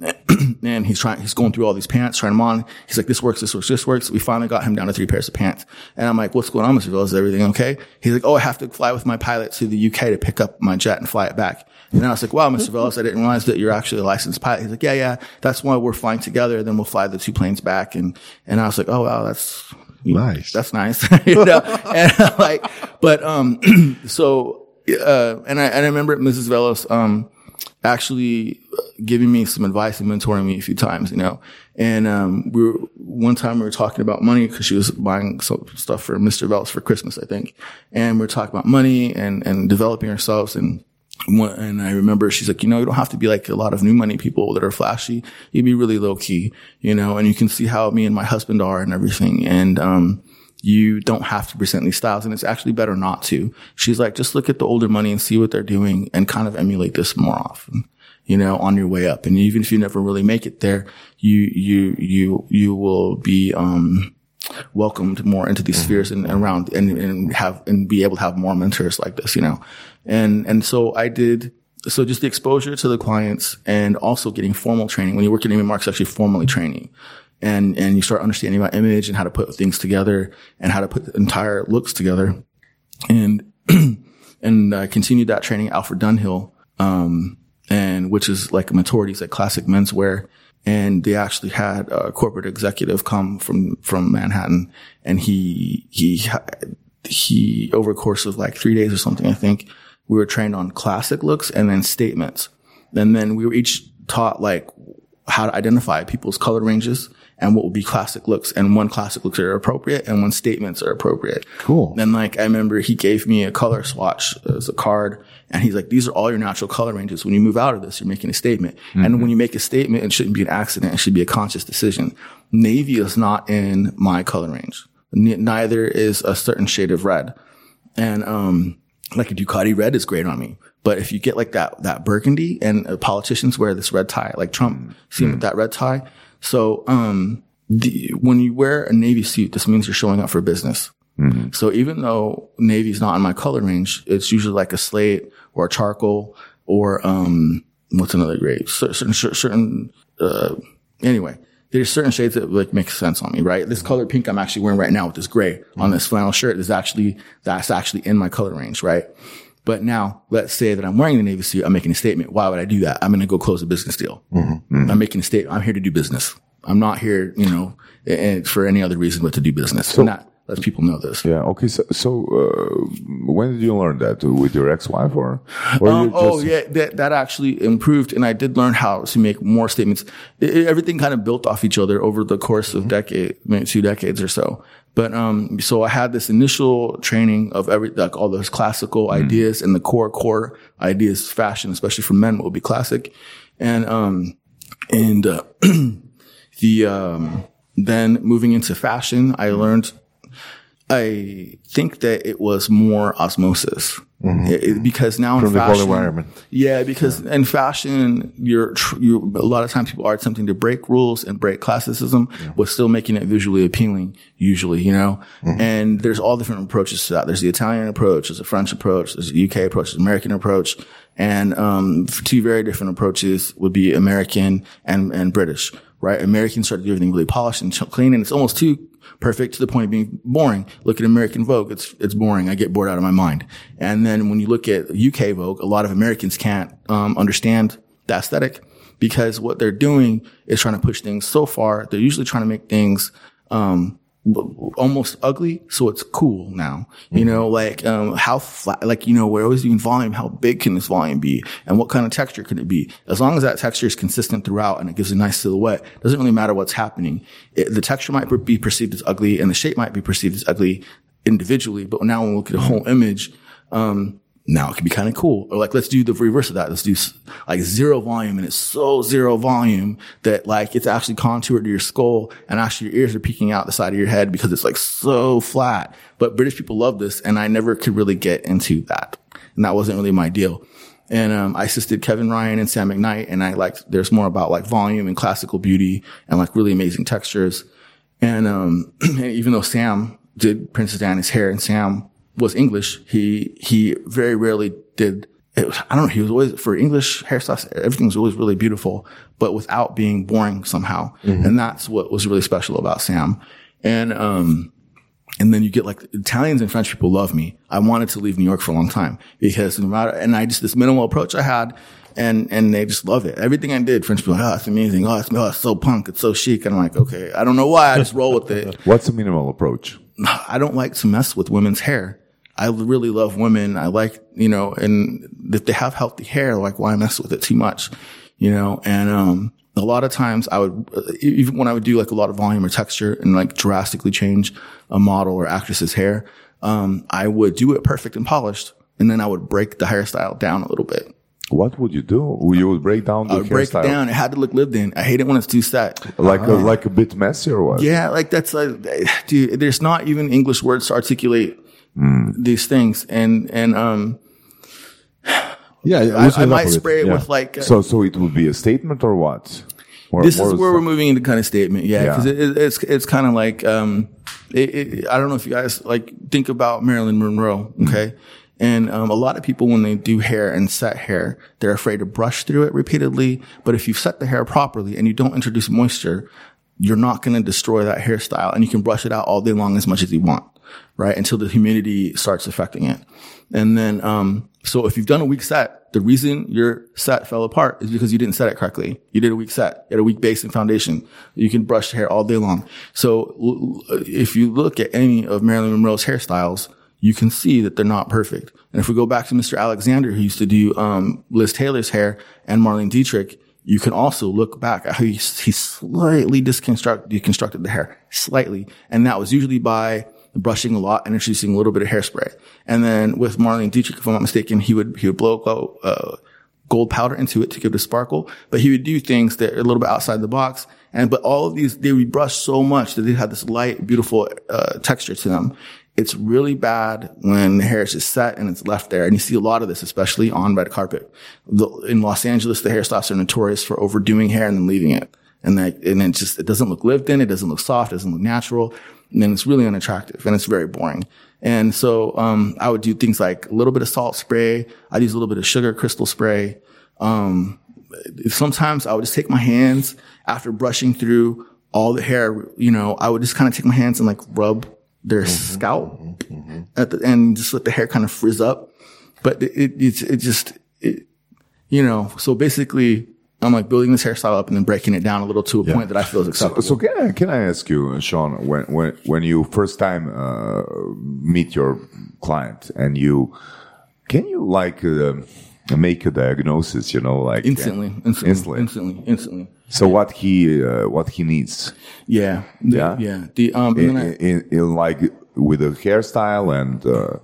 [clears throat] and he's trying, he's going through all these pants, trying them on. He's like, this works, this works, this works. We finally got him down to three pairs of pants. And I'm like, what's going on, Mr. Villas? Is everything okay? He's like, oh, I have to fly with my pilot to the UK to pick up my jet and fly it back. And I was like, wow, Mr. Villas, I didn't realize that you're actually a licensed pilot. He's like, yeah, yeah, that's why we're flying together. Then we'll fly the two planes back. And, and I was like, oh, wow, that's, Nice. that's nice. [laughs] you know, and I'm like, but, um, [clears throat] so, uh, and I, and I remember Mrs. Velos, um, actually giving me some advice and mentoring me a few times, you know, and, um, we were, one time we were talking about money because she was buying some stuff for Mr. Velos for Christmas, I think. And we were talking about money and, and developing ourselves and, and I remember she's like, you know, you don't have to be like a lot of new money people that are flashy. You'd be really low key, you know, and you can see how me and my husband are and everything. And, um, you don't have to present these styles and it's actually better not to. She's like, just look at the older money and see what they're doing and kind of emulate this more often, you know, on your way up. And even if you never really make it there, you, you, you, you will be, um, welcomed more into these spheres and around and, and have and be able to have more mentors like this, you know. And and so I did so just the exposure to the clients and also getting formal training. When you work at Neiman Marcus, actually formally training. And and you start understanding about image and how to put things together and how to put entire looks together. And [clears throat] and I continued that training at Alfred Dunhill, um, and which is like a maturity, it's like classic menswear. And they actually had a corporate executive come from, from Manhattan and he, he, he, over a course of like three days or something, I think we were trained on classic looks and then statements. And then we were each taught like how to identify people's color ranges and what would be classic looks and when classic looks are appropriate and when statements are appropriate. Cool. And like, I remember he gave me a color swatch as a card and he's like, these are all your natural color ranges. When you move out of this, you're making a statement. And when you make a statement, it shouldn't be an accident. It should be a conscious decision. Navy is not in my color range. N- neither is a certain shade of red. And, um, like a Ducati red is great on me. But if you get like that, that burgundy and uh, politicians wear this red tie, like Trump, see him with that red tie. So, um, the, when you wear a navy suit, this means you're showing up for business. So even though navy is not in my color range, it's usually like a slate or a charcoal or, um, what's another grade? Certain, certain, uh, anyway, there's certain shades that like make sense on me, right? This color pink I'm actually wearing right now with this gray on this flannel shirt is actually, that's actually in my color range, right? But now let's say that I'm wearing the navy suit. I'm making a statement. Why would I do that? I'm going to go close a business deal. Mm-hmm. I'm making a statement. I'm here to do business. I'm not here, you know, for any other reason but to do business. and that lets people know this. Yeah. Okay. So, so uh, when did you learn that with your ex-wife, or, or Um, oh yeah, that that actually improved, and I did learn how to make more statements. It- it- everything kind of built off each other over the course of decade, maybe two decades or so. But um, so I had this initial training of every like all those classical ideas and the core core ideas, fashion, especially for men, will be classic, and um, and uh, [clears throat] the um, then moving into fashion, I learned I think that it was more osmosis It- it- because now in From the fashion, environment. yeah, because in fashion, you're, tr- you a lot of times people are attempting to break rules and break classicism, but still making it visually appealing. Usually, you know, and there's all different approaches to that. There's the Italian approach, there's a French approach, there's a UK approach, there's an American approach, and um, two very different approaches would be American and and British. Right? Americans try to do everything really polished and clean, and it's almost too perfect to the point of being boring. Look at American Vogue. It's, it's boring. I get bored out of my mind. And then when you look at UK Vogue, a lot of Americans can't, um, understand the aesthetic because what they're doing is trying to push things so far. They're usually trying to make things, um, almost ugly. So it's cool now, you know, like, um, how flat, like, you know, we're always doing volume. How big can this volume be? And what kind of texture can it be? As long as that texture is consistent throughout and it gives a nice silhouette, doesn't really matter what's happening. It, the texture might be perceived as ugly and the shape might be perceived as ugly individually. But now when we look at the whole image, um, now it can be kind of cool. Or like, let's do the reverse of that. Let's do like zero volume and it's so zero volume that like it's actually contoured to your skull and actually your ears are peeking out the side of your head because it's like so flat. But British people love this and I never could really get into that. And that wasn't really my deal. And, um, I assisted Kevin Ryan and Sam McKnight and I liked, there's more about like volume and classical beauty and like really amazing textures. And, um, and [clears throat] even though Sam did Princess Diana's hair and Sam was English, he, he very rarely did it was, I don't know. He was always for English hairstyles. Everything was always really beautiful, but without being boring somehow. And that's what was really special about Sam. And, um, and then you get like Italians and French people love me. I wanted to leave New York for a long time because no matter, and I just, this minimal approach I had and, and they just love it. Everything I did, French people, like, oh, it's amazing. Oh, it's, oh, it's so punk. It's so chic. And I'm like, okay, I don't know why. I just roll with it. [laughs] What's a minimal approach? I don't like to mess with women's hair. I really love women. I like, you know, and if they have healthy hair, like why mess with it too much, you know? And, um, a lot of times I would, uh, even when I would do like a lot of volume or texture and like drastically change a model or actress's hair, um, I would do it perfect and polished. And then I would break the hairstyle down a little bit. What would you do? You would break down the I would break it down. It had to look lived in. I hate it when it's too set. like a, like a bit messy or what? Yeah, like that's like, dude, there's not even English words to articulate these things. And, and, um, [sighs] Yeah, I, I might spray it Yeah. with like, uh, So so it would be a statement or what? Or this is where we're moving into kind of statement. Yeah. Yeah. Cause it, it, it's, it's kind of like, um, it, it, I don't know if you guys like think about Marilyn Monroe. Okay. And, um, a lot of people, when they do hair and set hair, they're afraid to brush through it repeatedly. But if you set the hair properly and you don't introduce moisture, you're not going to destroy that hairstyle and you can brush it out all day long as much as you want, right? Until the humidity starts affecting it. And then, um, so if you've done a weak set, the reason your set fell apart is because you didn't set it correctly. You did a weak set. You had a weak base and foundation. You can brush hair all day long. So if you look at any of Marilyn Monroe's hairstyles, you can see that they're not perfect. And if we go back to Mr. Alexander, who used to do, um, Liz Taylor's hair and Marlene Dietrich, you can also look back at how he, he slightly deconstructed the hair slightly. And that was usually by brushing a lot and introducing a little bit of hairspray. And then with Marlene Dietrich, if I'm not mistaken, he would, he would blow, uh, gold powder into it to give it a sparkle, but he would do things that are a little bit outside the box. And, but all of these, they would brush so much that they had this light, beautiful, uh, texture to them. It's really bad when the hair is just set and it's left there. And you see a lot of this, especially on red carpet. The, in Los Angeles, the hairstylists are notorious for overdoing hair and then leaving it. And that, and it just, it doesn't look lived in. It doesn't look soft. It doesn't look natural. And then it's really unattractive and it's very boring. And so, um, I would do things like a little bit of salt spray. I'd use a little bit of sugar crystal spray. Um, sometimes I would just take my hands after brushing through all the hair, you know, I would just kind of take my hands and like rub their scalp at the end, just let the hair kind of frizz up. But it, it, it's, it just, it, you know, so basically I'm like building this hairstyle up and then breaking it down a little to a point that I feel is acceptable. So can I, can I ask you, Sean, when when when you first time uh, meet your client and you can you like uh, make a diagnosis? You know, like instantly, uh, instantly, instantly. instantly, instantly. So what he uh, what he needs Yeah. The- Yeah? Yeah. The, um, and in, then I, in, in like with the hairstyle and uh,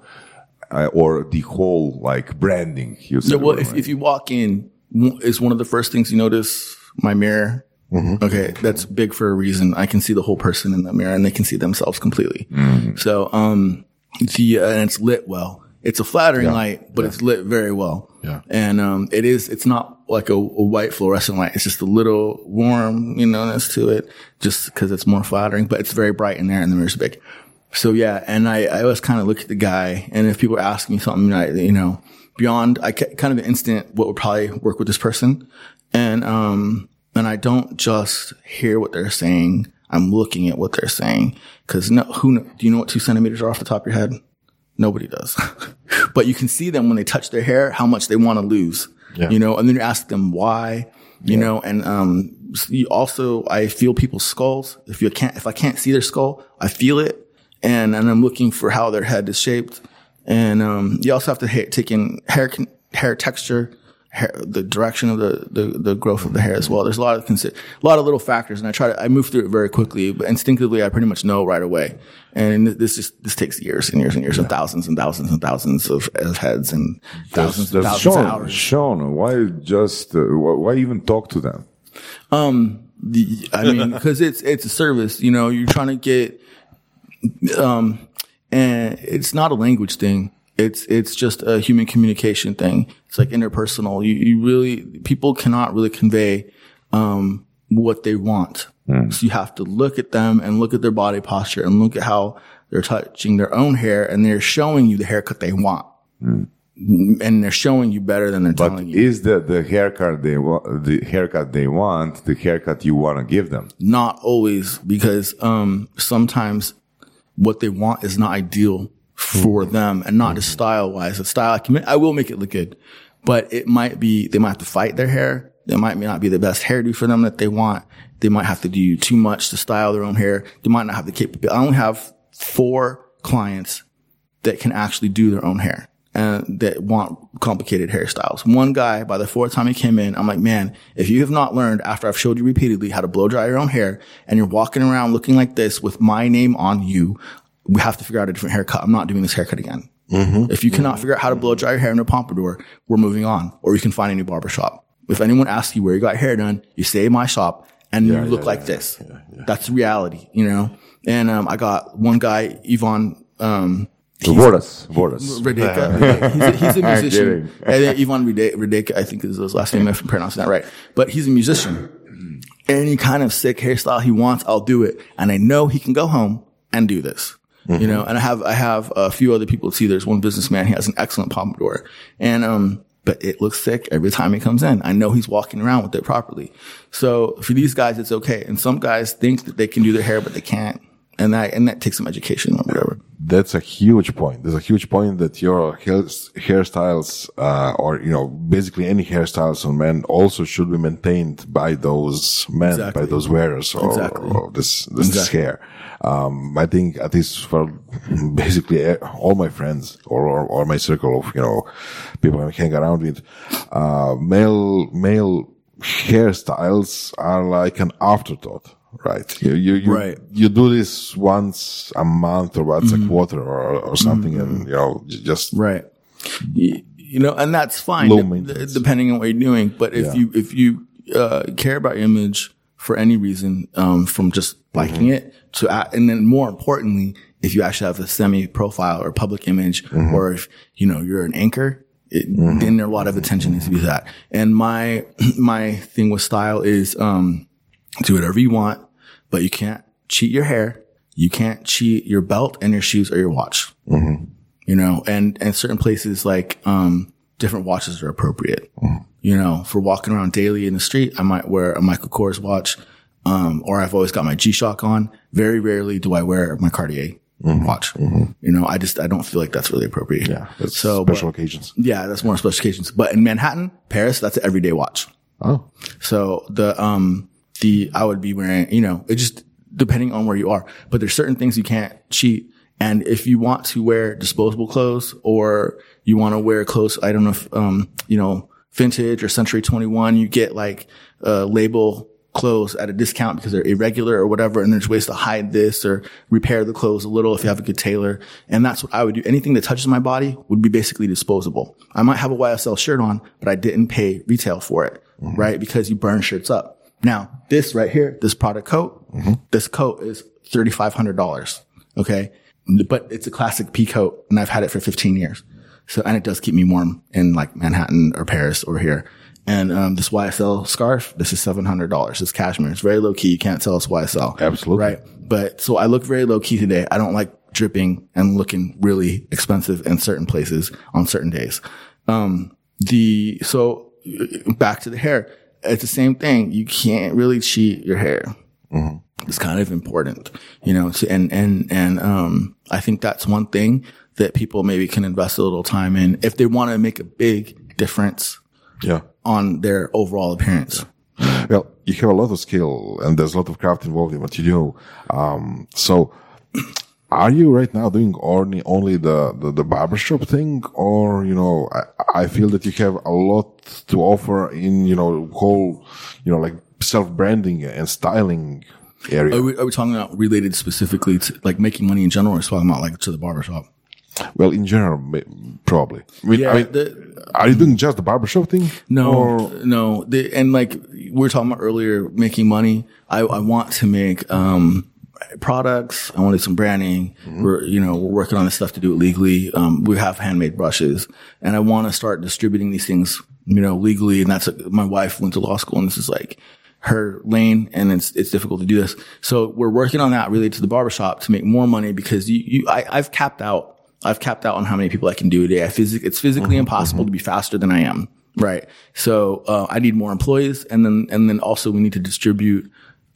uh, or the whole like branding. You said Yeah, well, if, if you walk in, is one of the first things you notice my mirror. Okay, that's big for a reason. I can see the whole person in the mirror, and they can see themselves completely. So, um, the uh, and it's lit well. It's a flattering light, but it's lit very well. Yeah. and um, it is. It's not like a, a white fluorescent light. It's just a little warm, you know, that's to it, just because it's more flattering. But it's very bright in there, and the mirror's big. So yeah, and I, I always kind of look at the guy, and if people ask me something, I, you know, beyond, I ca- kind of an instant what would probably work with this person, and um, and I don't just hear what they're saying. I'm looking at what they're saying because no, who do you know what two centimeters are off the top of your head? Nobody does, [laughs] but you can see them when they touch their hair how much they want to lose, Yeah. you know, and then you ask them why, you know, and um, you also I feel people's skulls. If you can't, if I can't see their skull, I feel it and and I'm looking for how their head is shaped. And um, you also have to ha- take in hair con- hair texture, hair, the direction of the, the the growth of the hair as well. There's a lot of consi- a lot of little factors, and I try to I move through it very quickly, but instinctively I pretty much know right away. And this just this takes years and years and years and thousands and thousands and thousands of, of heads and thousands That's thousands of Sean, hours. Sean, why just uh, why, why even talk to them? Um, the, I mean, because it's it's a service. You know, you're trying to get, um, and it's not a language thing. It's it's just a human communication thing. It's like interpersonal. You you really people cannot really convey um what they want. So you have to look at them and look at their body posture and look at how they're touching their own hair and they're showing you the haircut they want. and they're showing you better than they're But telling you. is the the haircut they want the haircut they want the haircut you want to give them? not always because um sometimes what they want is not ideal for them and not just mm-hmm. style wise. The style I can I will make it look good, but it might be they might have to fight their hair. It might not be the best hairdo for them that they want. They might have to do too much to style their own hair. They might not have the capability. I only have four clients that can actually do their own hair and that want complicated hairstyles. One guy, by the fourth time he came in, I'm like, man, if you have not learned after I've showed you repeatedly how to blow dry your own hair and you're walking around looking like this with my name on you, we have to figure out a different haircut. I'm not doing this haircut again. If you cannot figure out how to blow dry your hair in a pompadour, we're moving on or you can find a new barber shop. If anyone asks you where you got hair done, you say my shop and you look like this. That's reality, you know? And, um, I got one guy, Yvonne, um, Voras, Voras. Radeka. he's, a, he's a musician. And then Ivan Rade- Radeka, I think is his last name, if I'm pronouncing that right. But he's a musician. Any kind of sick hairstyle he wants, I'll do it. And I know he can go home and do this. You know, and I have, I have a few other people too. There's one businessman. He has an excellent pompadour and, um, but it looks sick every time he comes in. I know he's walking around with it properly. So for these guys, it's okay. And some guys think that they can do their hair, but they can't. And that, and that takes some education or whatever. That's a huge point. There's a huge point that your hairstyles, uh, or, you know, basically any hairstyles on men also should be maintained by those men, Exactly. by those wearers or, Exactly. or this, this, this Exactly. hair. Um, I think at least for [laughs] basically all my friends or, or, or my circle of, you know, people I hang around with, uh, male, male hairstyles are like an afterthought. Right. You, you, you, Right. you do this once a month or once a quarter or, or something and, you know, just, Right. You, know, and that's fine. Depending on what you're doing. But if Yeah. you, if you, uh, care about your image for any reason, um, from just liking Mm-hmm. it to, and then more importantly, if you actually have a semi profile or public image, Mm-hmm. or if, you know, you're an anchor, it, then a lot of attention needs to be that. And my, [clears throat] my thing with style is, um, do whatever you want, but you can't cheat your hair. You can't cheat your belt and your shoes or your watch. You know, and, and certain places like, um, different watches are appropriate. You know, for walking around daily in the street, I might wear a Michael Kors watch. Um, or I've always got my G-Shock on. Very rarely do I wear my Cartier watch. You know, I just, I don't feel like that's really appropriate. yeah, so, special but- occasions. yeah, that's more special occasions. But in Manhattan, Paris, that's an everyday watch. Oh, So the, um, the, I would be wearing, you know, it just depending on where you are, but there's certain things you can't cheat. And if you want to wear disposable clothes or you want to wear clothes, I don't know if, um, you know, vintage or century 21, you get like, a label clothes at a discount because they're irregular or whatever. And there's ways to hide this or repair the clothes a little if you have a good tailor. And that's what I would do. Anything that touches my body would be basically disposable. I might have a YSL shirt on, but I didn't pay retail for it, right? Because you burn shirts up. Now, this right here, this product coat, this coat is $3,500. Okay. But it's a classic pea coat and I've had it for 15 years. So, and it does keep me warm in like Manhattan or Paris or here. And, um, this YSL scarf, this is $700. It's cashmere. It's very low key. You can't tell it's YSL. Absolutely. Right. But so I look very low key today. I don't like dripping and looking really expensive in certain places on certain days. Um, the, so back to the hair. It's the same thing. You can't really cheat your hair. It's kind of important, you know, so- and, and, and, um, I think that's one thing that people maybe can invest a little time in if they want to make a big difference yeah. on their overall appearance. Well, you have a lot of skill and there's a lot of craft involved in what you do. Um, so are you right now doing only, only the, the, the barbershop thing or, you know, I, I feel that you have a lot to offer in, you know, whole, you know, like self-branding and styling area. Are we, are we talking about related specifically to like making money in general or talking about like to the barbershop? well, in general, probably. I mean, Yeah, I mean, the- are you doing just the barbershop thing? No, Or- no. The, and like we were talking about earlier, making money. I, I want to make, um, products. I want to do some branding. We're, you know, we're working on this stuff to do it legally. Um, we have handmade brushes and I want to start distributing these things, you know, legally. And that's, my wife went to law school and this is like her lane and it's, it's difficult to do this. So we're working on that related to the barbershop to make more money because you, you, I, I've capped out I've capped out on how many people I can do a day. I physic- it's physically impossible to be faster than I am. Right. So, uh, I need more employees and then, and then also we need to distribute,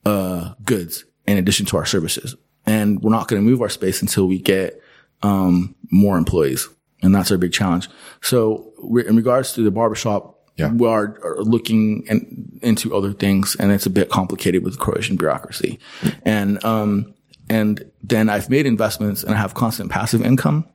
uh, goods in addition to our services. And we're not going to move our space until we get, um, more employees. And that's our big challenge. So we're, in regards to the barbershop, Yeah. we are, are looking in, into other things and it's a bit complicated with Croatian bureaucracy. And, um, and then I've made investments and I have constant passive income.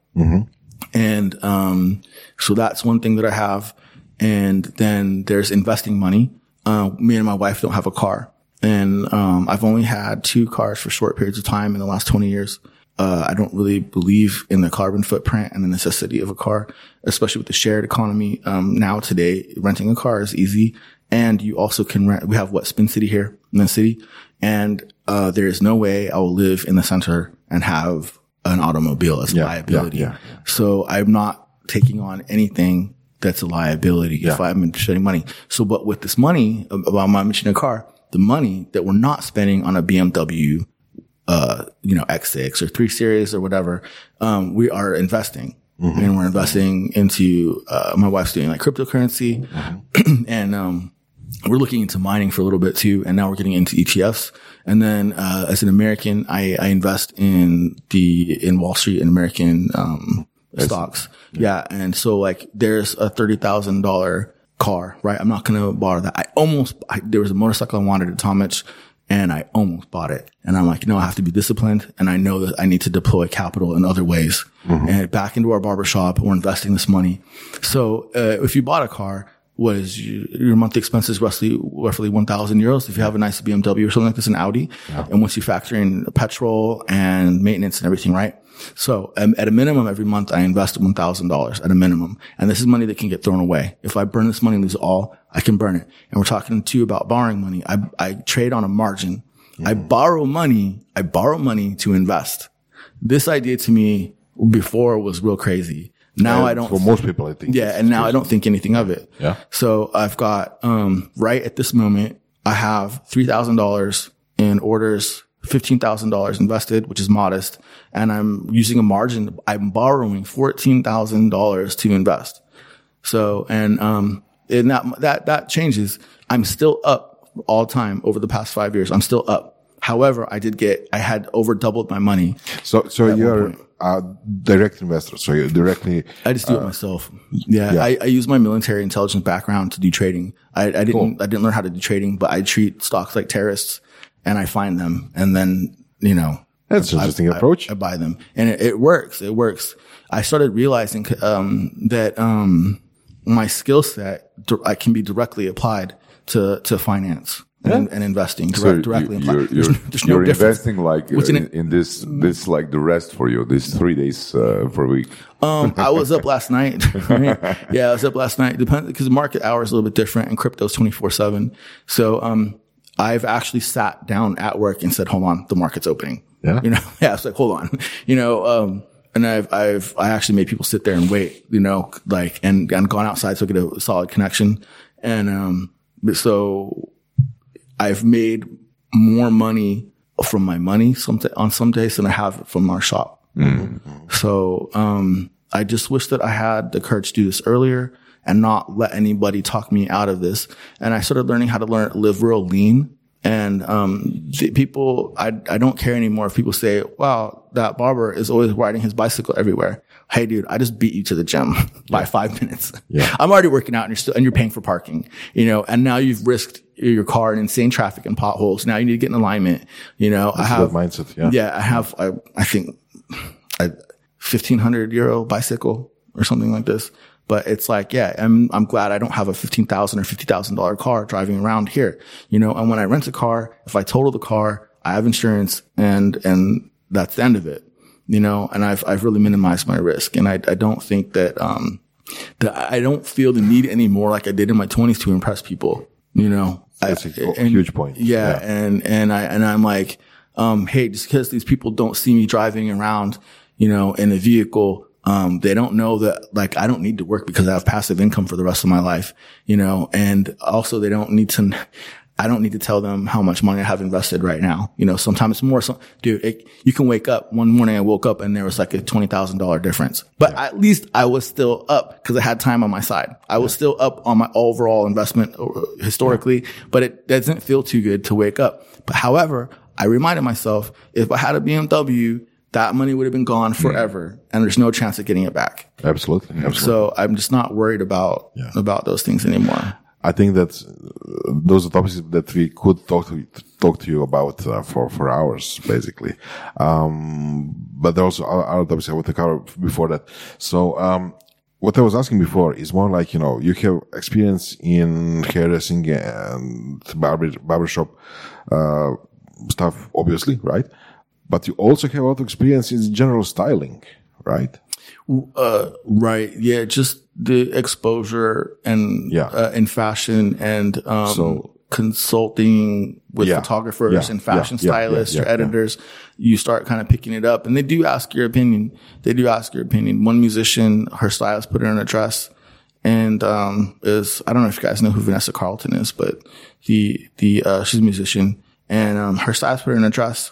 And, um, so that's one thing that I have. And then there's investing money. Uh, me and my wife don't have a car. And, um, I've only had two cars for short periods of time in the last 20 years. Uh, I don't really believe in the carbon footprint and the necessity of a car, especially with the shared economy. Um, now today, renting a car is easy. And you also can rent, we have what, Spin City here in the city. And, uh, there is no way I will live in the center and have an automobile as a Yeah, liability. yeah, So I'm not taking on anything that's a liability if I'm spending money. So, but with this money, about my mentioning a car, the money that we're not spending on a BMW, uh, you know, X6 or three series or whatever, um, we are investing. And we're investing into, uh, my wife's doing like cryptocurrency [clears throat] and, um, we're looking into mining for a little bit too, and now we're getting into ETFs. And then, uh, as an American, I, I invest in the, in Wall Street and American, um, stocks. Yeah. And so like there's a $30,000 car, right? I'm not going to borrow that. I almost, I, there was a motorcycle I wanted at Tomich and I almost bought it. And I'm like, no, I have to be disciplined. And I know that I need to deploy capital in other ways and back into our barbershop. We're investing this money. So, uh, if you bought a car, what is your, your monthly expenses roughly roughly 1000 euros if you have a nice BMW or something like this an Audi and once you factor in petrol and maintenance and everything right so um, at a minimum every month I invest $1000 at a minimum. And this is money that can get thrown away. If I burn this money and lose all I can burn it. And we're talking too about borrowing money. I I trade on a margin. I borrow money. I borrow money to invest. This idea to me before was real crazy. Now And I don't For most people, I think. yeah, and now I don't think anything of it. Yeah. So I've got um right at this moment, I have three thousand dollars in orders, fifteen thousand dollars invested, which is modest, and I'm using a margin. I'm borrowing fourteen thousand dollars to invest. So and um and that that that changes. I'm still up all time over the past five years. I'm still up. However, I did get I had over doubled my money. So, so you're a direct investor. So you directly. I just do it myself. Yeah, yeah. I, I use my military intelligence background to do trading. I, I didn't I didn't learn how to do trading, but I treat stocks like terrorists, and I find them, and then you know That's an interesting approach. I buy them, and it, it works. It works. I started realizing um, that um, my skill set di- can be directly applied to to finance and, and investing direct, So directly. you, you're, you're, there's no you're investing like uh, in in, this this like the rest for you. These three days uh, per week. Um, I was up last night. [laughs] right? [laughs] Yeah, I was up last night. Depends because the market hour is a little bit different and crypto's 24 seven. So, um, I've actually sat down at work and said, hold on, the market's opening. Yeah. You know, [laughs] yeah, it's like, hold on, you know, um, and I've, I've, I actually made people sit there and wait, you know, like, and, and gone outside so I get a solid connection. And, um, so I've made more money from my money some on some days than I have from our shop. So, um, I just wish that I had the courage to do this earlier and not let anybody talk me out of this. And I started learning how to learn, live real lean. And, um, people, I, I don't care anymore if people say, wow, that barber is always riding his bicycle everywhere. Hey, dude, I just beat you to the gym [laughs] by five minutes. Yeah. [laughs] I'm already working out and you're still, and you're paying for parking, you know, and now you've risked your car in insane traffic and potholes. Now you need to get in alignment. You know, I have, mindset, yeah. yeah, I have, I, I think a 1500 euro bicycle or something like this. But it's like, yeah, I'm, I'm glad I don't have a 15,000 or $50,000 car driving around here, you know, and when I rent a car, if I total the car, I have insurance and, and that's the end of it, you know, and I've, I've really minimized my risk. And I, I don't think that, um, that I don't feel the need anymore like I did in my twenties to impress people, you know. That's I- a huge point. Yeah, Yeah. and and I and I'm like, um, hey, just because these people don't see me driving around, you know, in a vehicle, um, they don't know that like I don't need to work because I have passive income for the rest of my life, you know, and also they don't need to. I don't need to tell them how much money I have invested right now. You know, sometimes it's more, so, dude, it, you can wake up one morning. I woke up and there was like a $20,000 difference, but at least I was still up because I had time on my side. I was still up on my overall investment uh, historically, but it doesn't feel too good to wake up. But however, I reminded myself if I had a BMW, that money would have been gone forever and there's no chance of getting it back. Absolutely. Absolutely. So I'm just not worried about, about those things anymore. I think that uh, those are topics that we could talk to talk to you about uh, for for hours, basically. Um, but there are also other other topics I want to cover before that. So, um, what I was asking before is more like you know you have experience in hairdressing and barber barbershop uh, stuff, obviously, right? But you also have a lot of experience in general styling, right? Uh, right. Yeah. Just the exposure and, Yeah. uh, in fashion and, um, So- consulting with Yeah. photographers Yeah. and fashion Yeah. Stylists or editors. You start kind of picking it up and they do ask your opinion. They do ask your opinion. One musician, her stylist put her in a dress and, um, is, I don't know if you guys know who Vanessa Carlton is, but the, the, uh, she's a musician and, um, her stylist put her in a dress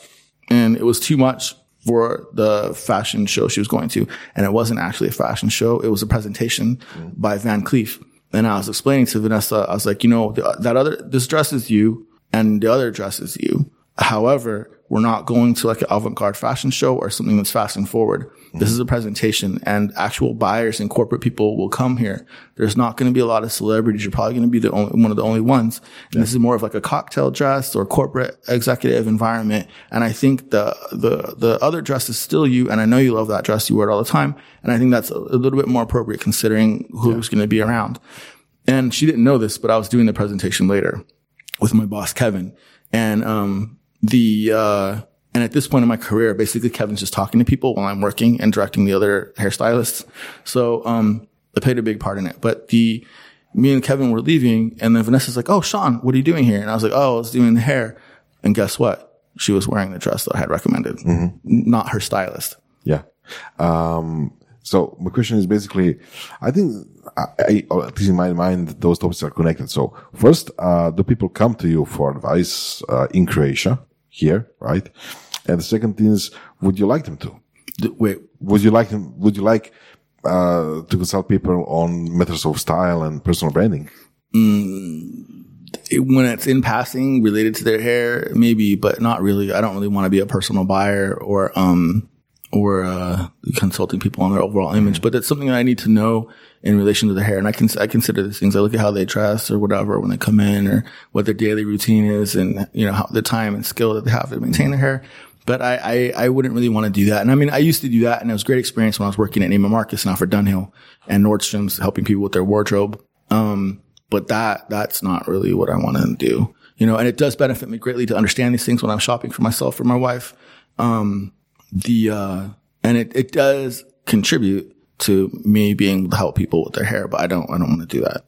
and it was too much for the fashion show she was going to. And it wasn't actually a fashion show. It was a presentation by Van Cleef. And I was explaining to Vanessa, I was like, you know, that other, this dress is you and the other dress is you. However, we're not going to like an avant-garde fashion show or something that's fast and forward. This is a presentation and actual buyers and corporate people will come here. There's not going to be a lot of celebrities. You're probably going to be the only, one of the only ones. And this is more of like a cocktail dress or corporate executive environment. And I think the, the, the other dress is still you. And I know you love that dress. You wear it all the time. And I think that's a, a little bit more appropriate considering who's going to be around. And she didn't know this, but I was doing the presentation later with my boss, Kevin. And, um, the, uh, and at this point in my career, basically Kevin's just talking to people while I'm working and directing the other hairstylists. So, um, I played a big part in it, but the, me and Kevin were leaving and then Vanessa's like, Oh, Sean, what are you doing here? And I was like, Oh, I was doing the hair. And guess what? She was wearing the dress that I had recommended, not her stylist. Yeah. Um, so my question is basically, I think, I, I, at least in my mind, those topics are connected. So first, uh, do people come to you for advice, uh, in Croatia here, right? And the second thing is, would you like them to? Wait, Would you like them, would you like, uh, to consult people on matters of style and personal branding? it- when it's in passing related to their hair, maybe, but not really. I don't really want to be a personal buyer or, um, or, uh, consulting people on their overall image, but that's something that I need to know in relation to their hair. And I can, I consider these things. I look at how they dress or whatever when they come in or what their daily routine is and, you know, how the time and skill that they have to maintain their hair. But I, I, I wouldn't really want to do that. And I mean, I used to do that and it was a great experience when I was working at Neiman Marcus and Alfred Dunhill and Nordstrom's helping people with their wardrobe. Um, but that, that's not really what I want to do, you know, and it does benefit me greatly to understand these things when I'm shopping for myself or my wife. Um, the, uh, and it, it does contribute to me being able to help people with their hair, but I don't, I don't want to do that.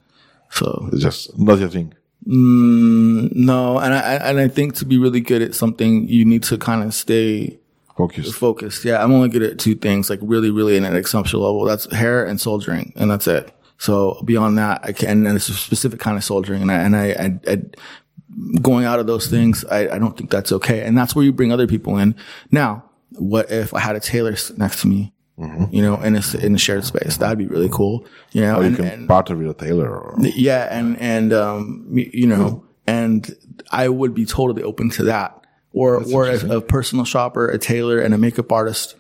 So It's just not your thing. no, and I, and I think to be really good at something, you need to kind of stay Focused. focused. Yeah, I'm only good at two things, like really, really in an exceptional level. That's hair and soldiering, and that's it. So beyond that, I can, and it's a specific kind of soldiering, and I, and I, I, I going out of those things, I, I don't think that's okay. And that's where you bring other people in. Now, what if I had a tailor next to me, you know, in a, in a shared space? That'd be really cool, you know, Or you and- can and- partner with a tailor. Or, yeah, and and um, you know, and I would be totally open to that. Or or as a personal shopper, a tailor, and a makeup artist,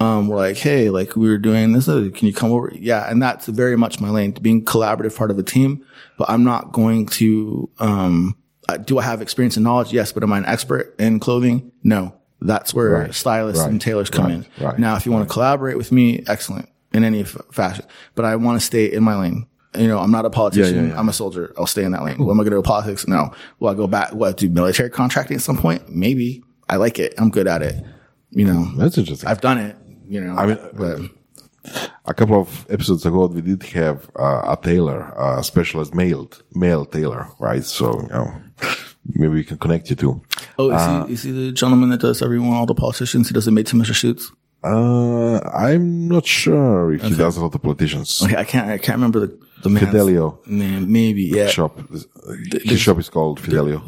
um, were like, hey, like we were doing this, uh, can you come over? Yeah, and that's very much my lane, being collaborative part of a team. But I'm not going to. Um, uh, do I have experience and knowledge? Yes, but am I an expert in clothing? No. That's where Right, stylists right, and tailors come in. Now, if you want to collaborate with me, excellent in any f- fashion. But I want to stay in my lane. You know, I'm not a politician. Yeah, yeah, yeah. I'm a soldier. I'll stay in that lane. What am I going to do politics? No. Will I go back? What do military contracting at some point? Maybe. I like it. I'm good at it. You know, that's interesting. I've done it. You know, I mean, but a couple of episodes ago, we did have uh, a tailor, a specialist male male tailor, right? So you know, maybe we can connect you to. oh, is, he, is he the gentleman that does everyone, all the politicians? He does the made to measure shoots. Uh, I'm not sure if he does a lot of politicians. Okay, I can't. I can't remember the the man's Fidelio. name. Maybe yeah. Shop. His shop is called Fidelio.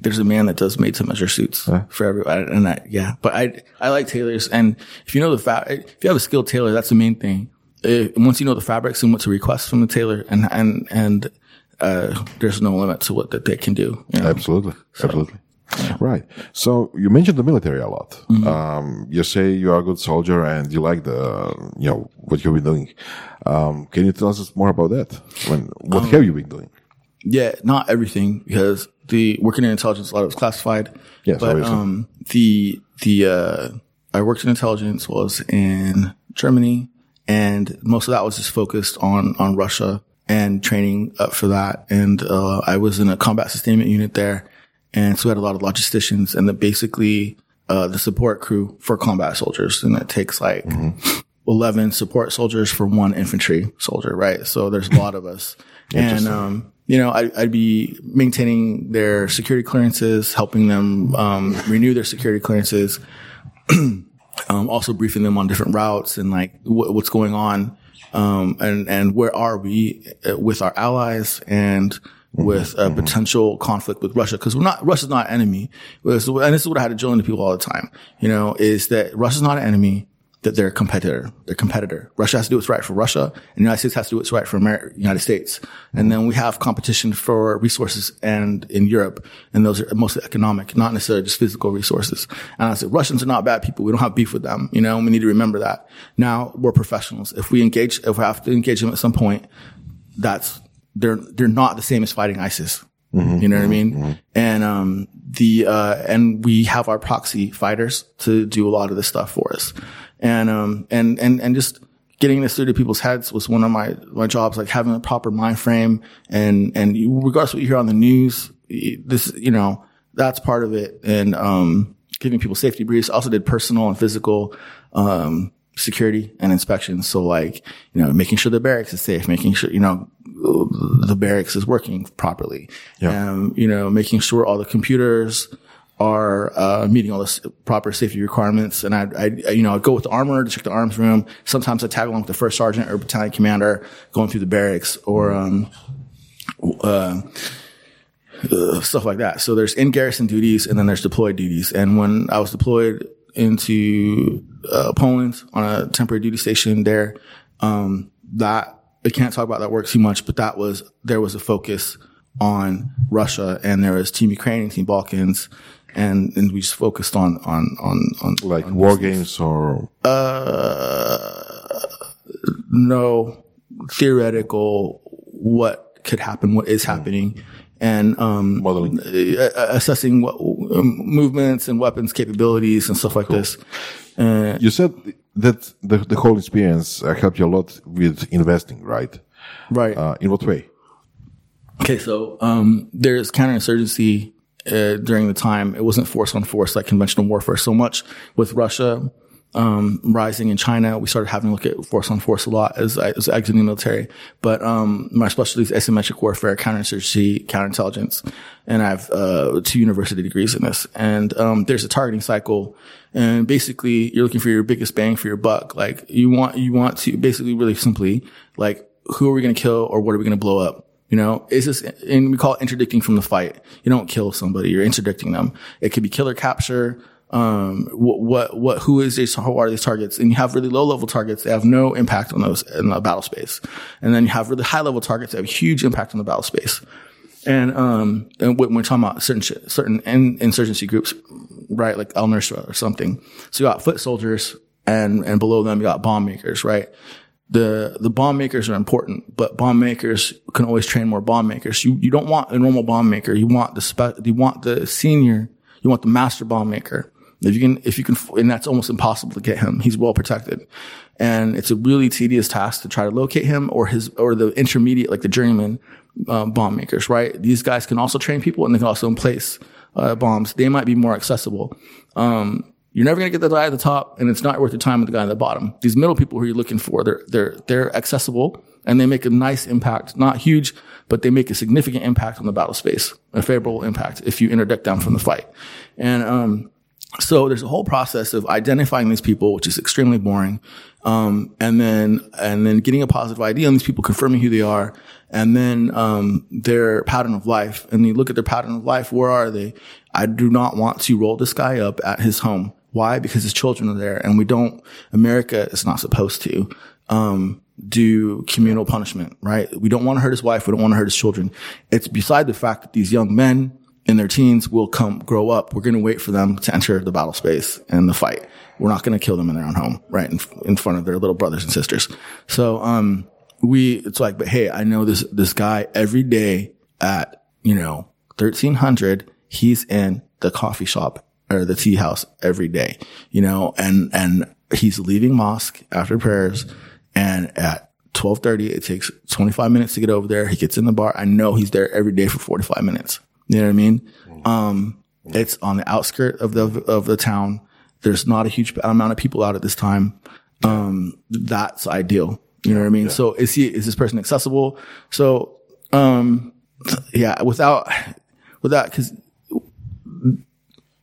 There's a man that does made to measure suits for everyone, and that yeah. But I I like tailors, and if you know the fa- if you have a skilled tailor, that's the main thing. Uh, once you know the fabrics and what to request from the tailor, and and and uh, there's no limit to what that they can do. you know? Absolutely. Absolutely. Right. So you mentioned the military a lot. Um, you say you are a good soldier and you like the, you know, what you've been doing. Um, can you tell us more about that? When, what have you been doing? Yeah, not everything because the working in intelligence, a lot of it's classified. Yes, but obviously. um, the the uh, I worked in intelligence was in Germany, and most of that was just focused on on Russia and training up for that. And uh, I was in a combat sustainment unit there, and so we had a lot of logisticians and the basically uh, the support crew for combat soldiers, and it takes like. 11 support soldiers for one infantry soldier, right? So there's a lot of us. [laughs] and, um, you know, I, I'd be maintaining their security clearances, helping them, um, renew their security clearances, [clears throat] um, also briefing them on different routes and like wh- what's going on. Um, and, and where are we uh, with our allies and with a potential conflict with Russia? Cause we're not, Russia's not an enemy. And this is what I had to drill into people all the time, you know, is that Russia's not an enemy that they're a competitor. They're a competitor. Russia has to do what's right for Russia, and the United States has to do what's right for America, United States. And then we have competition for resources and in Europe, and those are mostly economic, not necessarily just physical resources. And I said, Russians are not bad people. We don't have beef with them. You know, we need to remember that. Now we're professionals. If we engage, if we have to engage them at some point, that's, they're, they're not the same as fighting ISIS. You know what I mean? And, um, the, uh, and we have our proxy fighters to do a lot of this stuff for us. And, um, and, and, and just getting this through to people's heads was one of my, my jobs, like having a proper mind frame and, and regardless of what you hear on the news, this, you know, that's part of it. And, um, giving people safety briefs. Also did personal and physical, um, security and inspections. So like, you know, making sure the barracks is safe, making sure, you know, the barracks is working properly. Yeah. Um, you know, making sure all the computers are, uh, meeting all the proper safety requirements. And I, I, you know, I'd go with the armor to check the arms room. Sometimes I tag along with the first sergeant or battalion commander going through the barracks or, um, uh, uh, stuff like that. So there's in garrison duties and then there's deployed duties. And when I was deployed into uh, Poland on a temporary duty station there, um, that I can't talk about that work too much, but that was there was a focus on Russia and there was Team Ukraine Team Balkans. And, and we just focused on, on, on, on Like war games or, uh, no theoretical what could happen, what is happening, and um, Modeling. assessing what um, movements and weapons capabilities and stuff like this. Uh, you said that the, the whole experience uh, helped you a lot with investing, right? right. Uh, in what way? Okay, so um, there's counterinsurgency uh, during the time. It wasn't force on force like conventional warfare so much with Russia um, rising in China. We started having to look at force on force a lot as I was exiting the military. But um, my specialty is asymmetric warfare, counterinsurgency, counterintelligence, and I have uh, two university degrees in this. And um, there's a targeting cycle, and basically you're looking for your biggest bang for your buck. Like you want you want to basically really simply like who are we going to kill or what are we going to blow up? You know, is this, and we call it interdicting from the fight. You don't kill somebody, you're interdicting them. It could be killer capture. Um, what, what, what, who is this, who are these targets? And you have really low level targets. They have no impact on those in the battle space. And then you have really high level targets that have huge impact on the battle space. And, um, and when we're talking about certain, certain in, insurgency groups, right? Like Al Nusra or something. So you got foot soldiers and, and below them you got bomb makers, right? The the bomb makers are important, but bomb makers can always train more bomb makers. You you don't want a normal bomb maker. You want the spe- you want the senior. You want the master bomb maker. If you can, if you can, and that's almost impossible to get him. He's well protected, and it's a really tedious task to try to locate him or his or the intermediate, like the journeyman um, bomb makers. Right? These guys can also train people, and they can also place uh, bombs. They might be more accessible. Um, you're never going to get the guy at the top and it's not worth your time with the guy at the bottom. These middle people who you're looking for, they're, they're, they're accessible and they make a nice impact, not huge, but they make a significant impact on the battle space, a favorable impact if you interdict them from the fight. And, um, So there's a whole process of identifying these people, which is extremely boring. Um, and then, and then getting a positive ID on these people, confirming who they are, and then, um, their pattern of life. And you look at their pattern of life. Where are they? I do not want to roll this guy up at his home. Why? Because his children are there and we don't, America is not supposed to, um, do communal punishment, right? We don't want to hurt his wife. We don't want to hurt his children. It's beside the fact that these young men in their teens will come grow up. We're going to wait for them to enter the battle space and the fight. We're not going to kill them in their own home, right? In, in front of their little brothers and sisters. So, um, we, it's like, but hey, I know this, this guy every day at, you know, 1300, he's in the coffee shop or the tea house every day, you know, and, and he's leaving mosque after prayers and at 1230, it takes 25 minutes to get over there. He gets in the bar. I know he's there every day for 45 minutes. You know what I mean? Um, it's on the outskirt of the, of the town. There's not a huge amount of people out at this time. Um, that's ideal. You know what I mean? So is he, is this person accessible? So, um, yeah, without, without, cause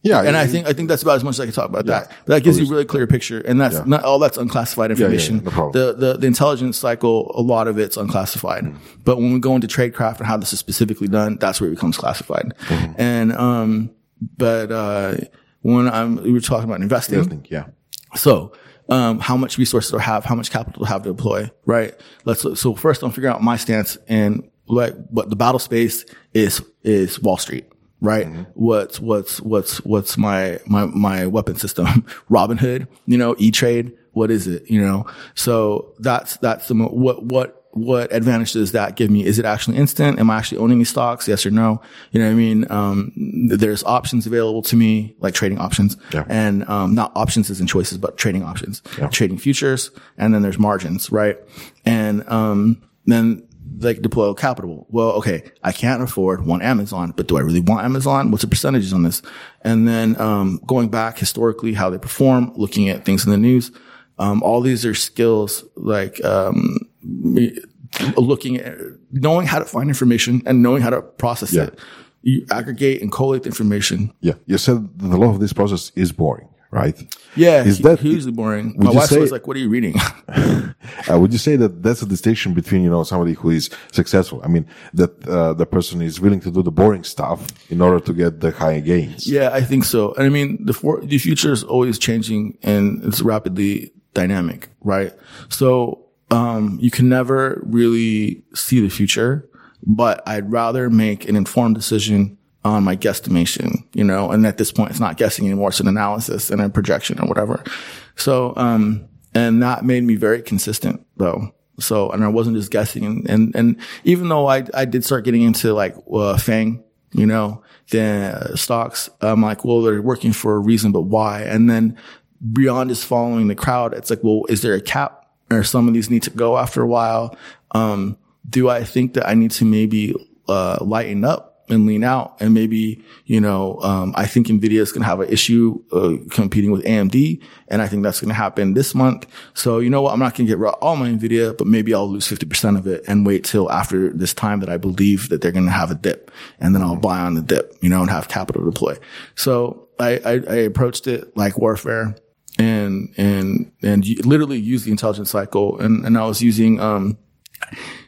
Yeah, and I think I think that's about as much as I can talk about that. But that gives you a really clear picture, and that's Yeah. not all that's unclassified yeah, information. no problem. the, the the intelligence cycle, a lot of it's unclassified. Mm. But when we go into tradecraft and how this is specifically done, that's where it becomes classified. Mm-hmm. And um, but uh, when I'm we were talking about investing, Listening, yeah. so, um, how much resources do I have? How much capital do I have to deploy? Right. Let's, so first I'm figuring out my stance and like what the battle space is, is Wall Street. Right. What's, what's, what's, what's my, my, my weapon system? [laughs] Robinhood, you know, E-Trade. What is it? You know, so that's, that's the, mo- what, what, what advantage does that give me? Is it actually instant? Am I actually owning these stocks? Yes or no? You know what I mean? Um, there's options available to me, like trading options Yeah. and, um, not options as in choices, but trading options, trading futures. And then there's margins, right? And, um, then like deploy capital. Well, okay, I can't afford one Amazon, but do I really want Amazon? What's the percentages on this? And then, um, going back historically, how they perform, looking at things in the news. Um, all these are skills like, um, looking at knowing how to find information and knowing how to process Yeah. it. You aggregate and collate the information. Yeah. You said that a lot of this process is boring, right? Yeah, Is that- hugely boring? My wife say- was like, "What are you reading?" [laughs] Uh, would you say that that's a distinction between, you know, somebody who is successful? I mean, that, uh, the person is willing to do the boring stuff in order to get the high gains. Yeah, I think so. And I mean, the for, the future is always changing and it's rapidly dynamic, right? So, um, you can never really see the future, but I'd rather make an informed decision on my guesstimation, you know, and at this point, it's not guessing anymore. It's an analysis and a projection or whatever. So, um, and that made me very consistent though. So, and I wasn't just guessing. And, and, and even though I, I did start getting into like, uh, Fang, you know, the stocks, I'm like, well, they're working for a reason, but why? And then beyond just following the crowd, it's like, well, is there a cap or some of these need to go after a while? Um, do I think that I need to maybe, uh, lighten up and lean out and maybe, you know, um, I think Nvidia is going to have an issue, uh, competing with AMD. And I think that's going to happen this month. So, you know what? I'm not going to get all my Nvidia, but maybe I'll lose 50% of it and wait till after this time that I believe that they're going to have a dip and then I'll buy on the dip, you know, and have capital deploy. So I, I, I approached it like warfare and, and, and literally use the intelligence cycle. And, and I was using, um,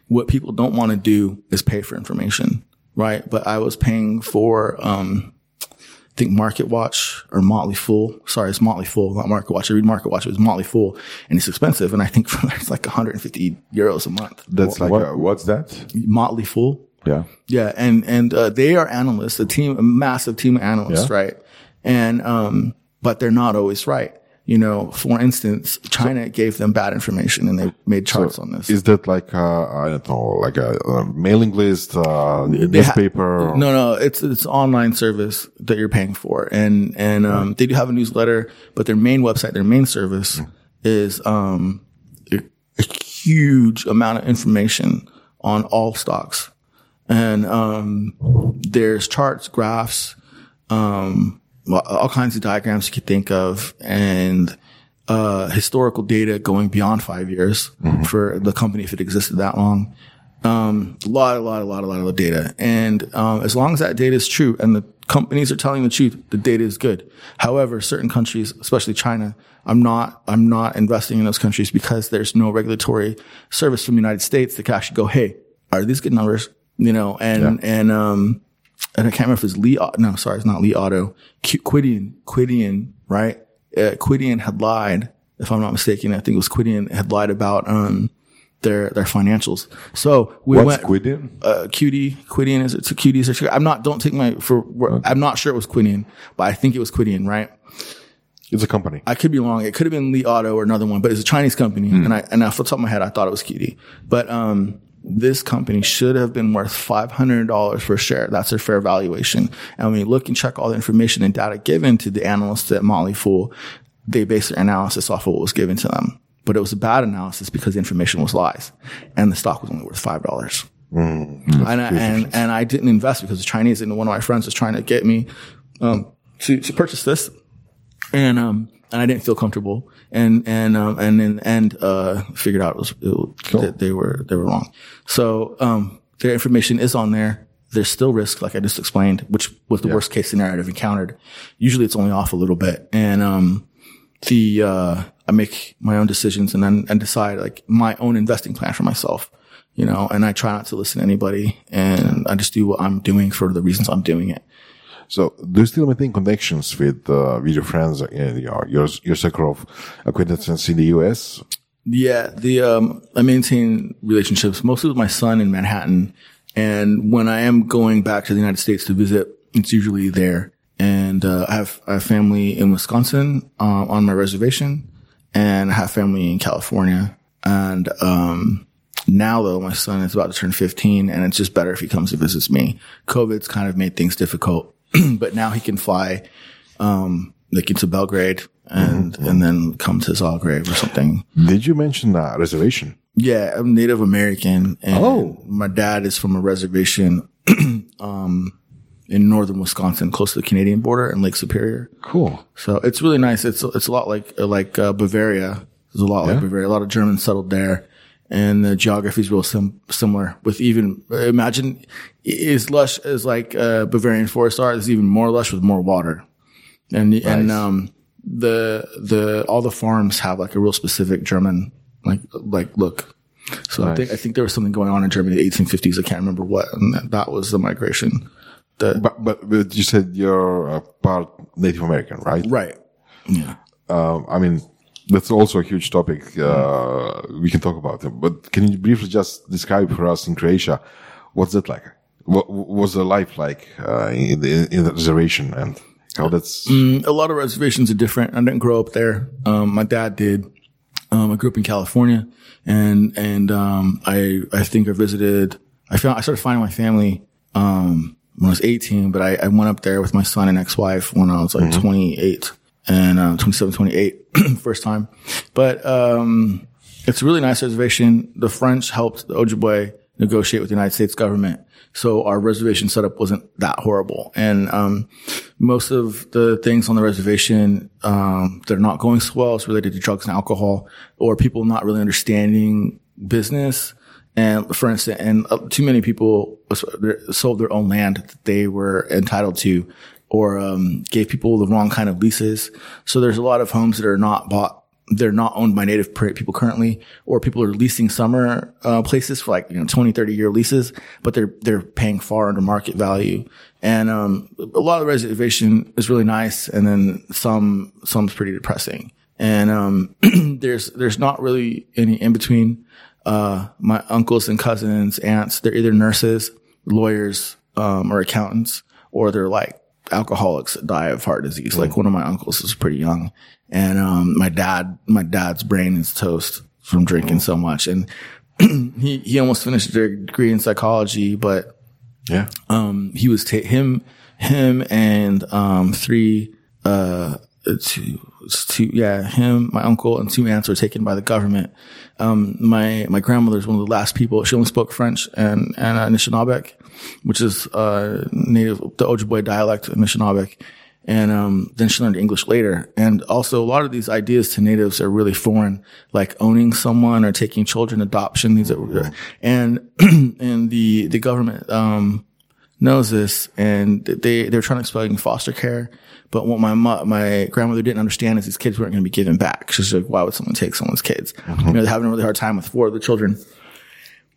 what people don't want to do is pay for information, right? But I was paying for, um, I think Market Watch or Motley Fool. Sorry, it's Motley Fool, not Market Watch. I read Market Watch. It was Motley Fool and it's expensive. And I think [laughs] it's like 150 euros a month. That's like, What, a, what's that? Motley Fool. Yeah. Yeah, and and uh, they are analysts, a team, a massive team of analysts, Yeah. right? And um, but they're not always right. You know, for instance, China gave them bad information, and they made charts on this. is that like, uh, I don't know, like a, a mailing list, uh, They ha- newspaper? No, no, it's it's online service that you're paying for, and and um, they do have a newsletter, but their main website, their main service, is um, a, huge amount of information on all stocks, and um, there's charts, graphs, um, all kinds of diagrams you could think of, and uh, historical data going beyond five years for the company if it existed that long. Um, a lot, a lot, a lot, a lot of data. And, um, as long as that data is true and the companies are telling the truth. The data is good. However, certain countries, especially China, I'm not, I'm not investing in those countries because there's no regulatory service from the United States that can actually go, Hey, are these good numbers? You know, and, and, um, and I can't remember if it's Lee, no, sorry, it's not Li Auto, Qu- Qudian, Qudian, right? Uh, Qudian had lied, if I'm not mistaken. I think it was Qudian had lied about, um, their, their financials. So we What's went, Qudian? uh, QD, Qudian, is it a QD? I'm not, don't take my, for, I'm not sure it was Qudian, but I think it was Qudian, right? It's a company. I could be wrong. It could have been Li Auto or another one, but it's a Chinese company. And I, and off the top of my head, I thought it was QD. But, um, this company should have been worth $500 per share. That's their fair valuation. And when you look and check all the information and data given to the analysts at Motley Fool, they base their analysis off of what was given to them. But it was a bad analysis because the information was lies and the stock was only worth $5. and, I, and, and I didn't invest because the Chinese and one of my friends was trying to get me, um, to, to purchase this and um and I didn't feel comfortable and and um and in the end uh figured out it was, it was that they were they were wrong. So um their information is on there. There's still risk, like I just explained, which was the worst case scenario I've encountered. Usually it's only off a little bit. And um the uh I make my own decisions and then and decide like my own investing plan for myself. You know, and I try not to listen to anybody and I just do what I'm doing for the reasons I'm doing it. So, do you still maintain connections with uh, with your friends, uh, your your your circle of acquaintances in the U.S.? Yeah, the um, I maintain relationships mostly with my son in Manhattan, and when I am going back to the United States to visit, it's usually there. And uh, I have I have family in Wisconsin um, on my reservation, and I have family in California. And um, now though, my son is about to turn 15, and it's just better if he comes and visits me. COVID's kind of made things difficult, [clears throat] but now he can fly um, like into Belgrade and and then come to Zagreb or something. Did you mention that reservation? Yeah, I'm Native American, and Oh. my dad is from a reservation [clears throat] um, in northern Wisconsin, close to the Canadian border in Lake Superior. Cool. So it's really nice. It's it's a lot like like uh, Bavaria. There's a lot like Bavaria. A lot of Germans settled there, and the geography is real sim- similar. With even imagine as lush as like uh, Bavarian forests are, it's even more lush with more water, and and um the the all the farms have like a real specific German like like look. So I think I think there was something going on in Germany in the 1850s. I can't remember what, and that, that was the migration. The, But, but but you said you're uh, part Native American, right? right. Yeah. Um, I mean, that's also a huge topic. Uh, we can talk about it, but can you briefly just describe for us in Croatia what's that like? What was the life like uh, in the in the reservation and how that's a lot of reservations are different. I didn't grow up there. Um, my dad did. Um, I grew up in California and, and, um, I, I think I visited, I found, I started finding my family, um, when I was 18, but I, I went up there with my son and ex-wife when I was like 28 and, uh, 27, 28, [clears throat] first time. But, um, it's a really nice reservation. The French helped the Ojibwe negotiate with the United States government. So our reservation setup wasn't that horrible. And, um, most of the things on the reservation, um, that are not going so well is related to drugs and alcohol or people not really understanding business. And for instance, and uh, too many people sold their own land that they were entitled to or, um, gave people the wrong kind of leases. So there's a lot of homes that are not bought they're not owned by native people currently, or people are leasing summer uh, places for like you know 20, 30 year leases, but they're they're paying far under market value. And um, a lot of the reservation is really nice, and then some some's pretty depressing. And um, [clears throat] there's there's not really any in between. Uh, my uncles and cousins, aunts, they're either nurses, lawyers, um, or accountants, or they're like alcoholics that die of heart disease. Like one of my uncles is pretty young. And, um, my dad, my dad's brain is toast from drinking so much. And [clears throat] he, he almost finished a degree in psychology, but, yeah? um, he was ta- him, him and, um, three, uh, two, two, yeah, him, my uncle and two aunts were taken by the government. Um, my, my grandmother's one of the last people. She only spoke French and, and uh, Anishinaabe, which is, uh, native, the Ojibwe dialect of Anishinaabe. And, um, then she learned English later. And also a lot of these ideas to natives are really foreign, like owning someone or taking children adoption. These are, and, [clears throat] and the, the government, um, knows this, and they they're trying to explain foster care. But what my mo- my grandmother didn't understand is these kids weren't going to be given back. She's like, why would someone take someone's kids? You know, they're having a really hard time with four of the children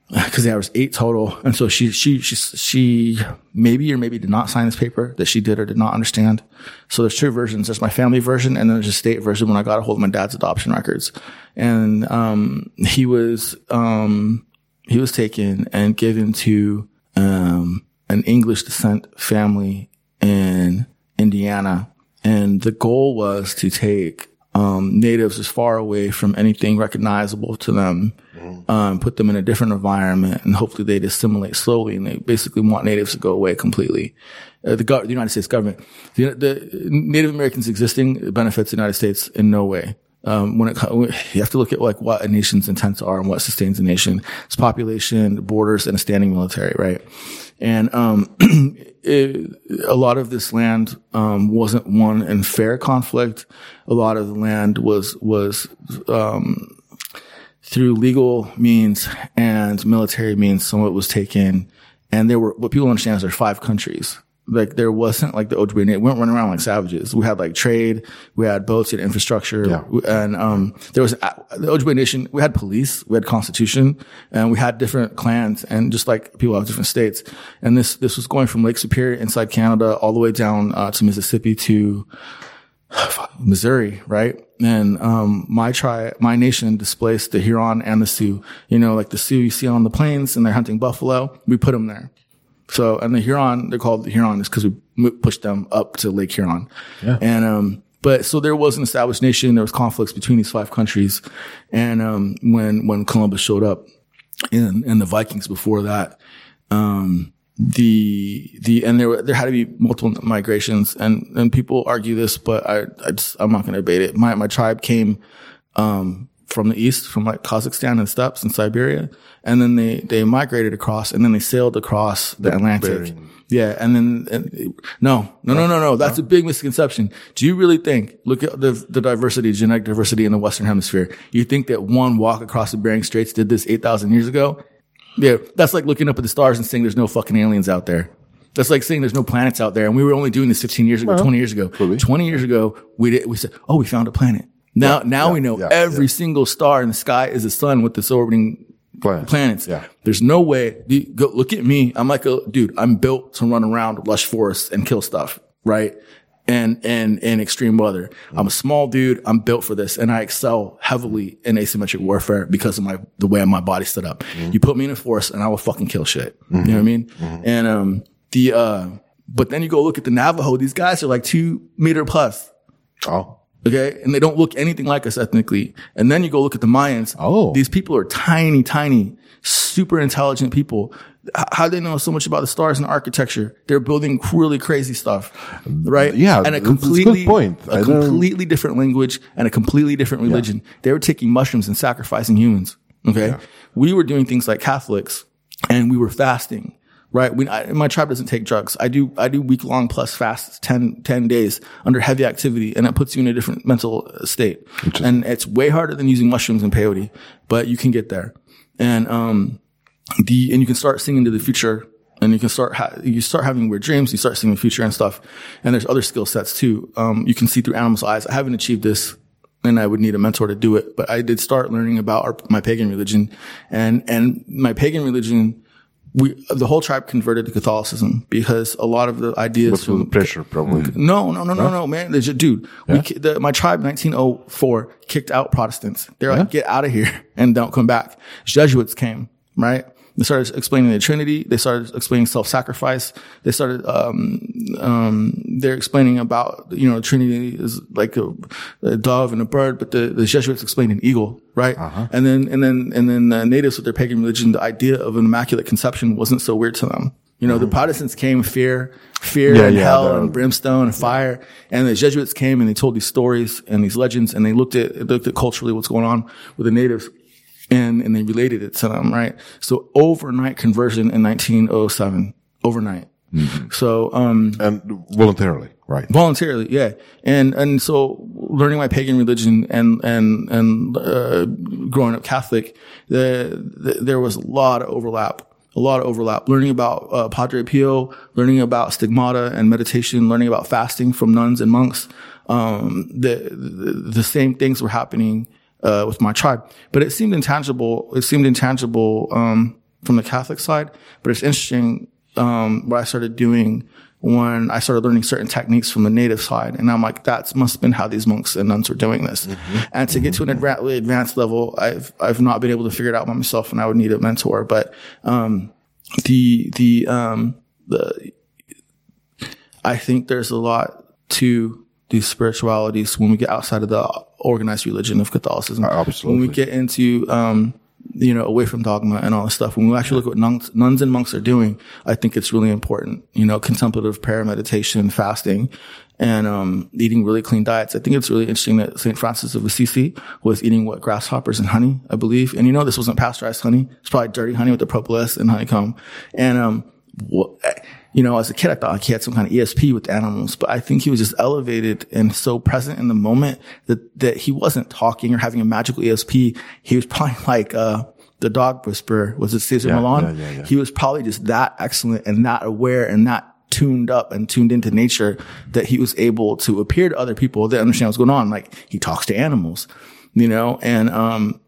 [laughs] because there was eight total. And so she, she, she, she maybe or maybe did not sign this paper that she did or did not understand. So there's two versions. There's my family version and then there's a state version when I got a hold of my dad's adoption records. And, um, he was, um, he was taken and given to, um, an English descent family in Indiana. And the goal was to take, um, natives as far away from anything recognizable to them um, put them in a different environment, and hopefully they'd assimilate slowly. And they basically want natives to go away completely. Uh, the, the United States government, the, the Native Americans existing benefits the United States in no way. Um, when it you have to look at like what a nation's intents are and what sustains a nation, its population, borders, and a standing military, right? And um, [clears throat] it, a lot of this land um, wasn't won in fair conflict. A lot of the land was was um, through legal means and military means, some of it was taken. And there were, what people understand is there's five countries. Like there wasn't like the Ojibwe Nation. We weren't running around like savages. We had like trade. We had boats and infrastructure. Yeah. And, um, there was uh, the Ojibwe Nation. We had police. We had constitution and we had different clans and just like people have different states. And this, this was going from Lake Superior inside Canada all the way down, uh, to Mississippi to, [sighs] Missouri, right? And um, my tribe, my nation displaced the Huron and the Sioux. You know, like the Sioux you see on the plains and they're hunting buffalo. We put them there. So, and the Huron, they're called the Huron is because we pushed them up to Lake Huron. Yeah. And, um, but so there was an established nation. There was conflicts between these five countries. And, um, when, when Columbus showed up and, and the Vikings before that, um, the, the, and there, were- there had to be multiple migrations and, and people argue this, but I, I just, I'm not going to debate it. My, my tribe came, um, from the east, from like Kazakhstan and steppes in Siberia. And then they, they migrated across and then they sailed across the Atlantic. Yeah. And then, and, no, no, no, no, no. That's a big misconception. Do you really think, look at the, the diversity, genetic diversity in the Western hemisphere. You think that one walk across the Bering Straits did this 8,000 years ago? Yeah. That's like looking up at the stars and saying there's no fucking aliens out there. That's like saying there's no planets out there. And we were only doing this 15 years ago, 20 years ago. 20 years ago, we did, we said, oh, we found a planet. Now, now we know yeah, every single star in the sky is a sun with this orbiting Planets. planets. Yeah. There's no way. Dude, go look at me. I'm like a dude. I'm built to run around lush forests and kill stuff, right? And and in extreme weather. I'm a small dude. I'm built for this, and I excel heavily in asymmetric warfare because of my the way my body stood up. You put me in a forest, and I will fucking kill shit. You know what I mean? And um the uh, but then you go look at the Navajo. These guys are like two meter plus. Oh, Okay. And they don't look anything like us ethnically. And then you go look at the Mayans. Oh. These people are tiny, tiny, super intelligent people. How do they know so much about the stars and architecture? They're building really crazy stuff, right? Yeah, And a that's a good completely, point. I a don't- completely different language and a completely different religion. They were taking mushrooms and sacrificing humans. Okay. We were doing things like Catholics and we were fasting. Right. We, I, my tribe doesn't take drugs. I do, I do week long plus fasts, 10, 10 days under heavy activity and it puts you in a different mental uh, state. And it's way harder than using mushrooms and peyote, but you can get there. And, um, the, and you can start seeing into the future and you can start, ha- you start having weird dreams, you start seeing the future and stuff. And there's other skill sets too. Um, you can see through animals' eyes. I haven't achieved this and I would need a mentor to do it. But I did start learning about our, my pagan religion and, and my pagan religion, we, the whole tribe converted to Catholicism because a lot of the ideas from the pressure probably. no, no, no, no, no, man. Dude. We, the, my tribe, 1904, kicked out Protestants. They're like, get out of here [laughs] and don't come back. Jesuits came, right? They started explaining the Trinity. They started explaining self-sacrifice. They started, um, um, they're explaining about, you know, Trinity is like a, a dove and a bird, but the, the Jesuits explained an eagle, right? And then, and then, and then the natives with their pagan religion, the idea of an immaculate conception wasn't so weird to them. You know, the Protestants came fear, fear Yeah, and yeah, hell the- and brimstone and fire. And the Jesuits came and they told these stories and these legends and they looked at, looked at culturally what's going on with the natives and, and they related it to them, right? So overnight conversion in 1907, overnight. So, um, and voluntarily, right? voluntarily, yeah. And, and so learning my pagan religion and, and, and, uh, growing up Catholic, the, the, there was a lot of overlap a lot of overlap. Learning about uh, Padre Pio, learning about stigmata and meditation, learning about fasting from nuns and monks. Um, the, the the same things were happening uh, with my tribe, but it seemed intangible. It seemed intangible um, from the Catholic side, but it's interesting um, what I started doing when I started learning certain techniques from the native side. And I'm like, that must have been how these monks and nuns were doing this. And to get to an adva- really advanced level, I've, I've not been able to figure it out by myself and I would need a mentor. But, um, the, the, um, the, I think there's a lot to these spiritualities when we get outside of the organized religion of Catholicism. Absolutely. When we get into, um, you know, away from dogma and all this stuff. When we actually look at what nuns, nuns and monks are doing, I think it's really important. You know, contemplative prayer, meditation, fasting, and um, eating really clean diets. I think it's really interesting that St. Francis of Assisi was eating what grasshoppers and honey, I believe. And you know, this wasn't pasteurized honey. It's probably dirty honey with the propolis and honeycomb. And um, wh- you know, as a kid, I thought he had some kind of ESP with animals, but I think he was just elevated and so present in the moment that, that he wasn't talking or having a magical ESP. He was probably [laughs] like, uh, the dog whisperer. Was it Cesar Millan? yeah, yeah, yeah. He was probably just that excellent and that aware and that tuned up and tuned into nature that he was able to appear to other people that understand what's going on. Like he talks to animals, you know, and, um,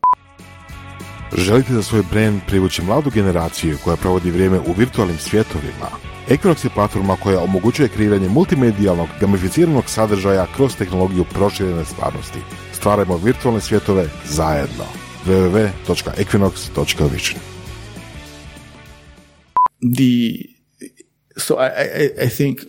Želite za svoj brand privući mladu generaciju koja provodi vrijeme u virtualnim svjetovima? Equinox je platforma koja omogućuje kreiranje multimedijalnog, gamificiranog sadržaja kroz tehnologiju proširene stvarnosti. Stvarajmo virtualne svjetove zajedno. www.equinox.vision the so I, I I think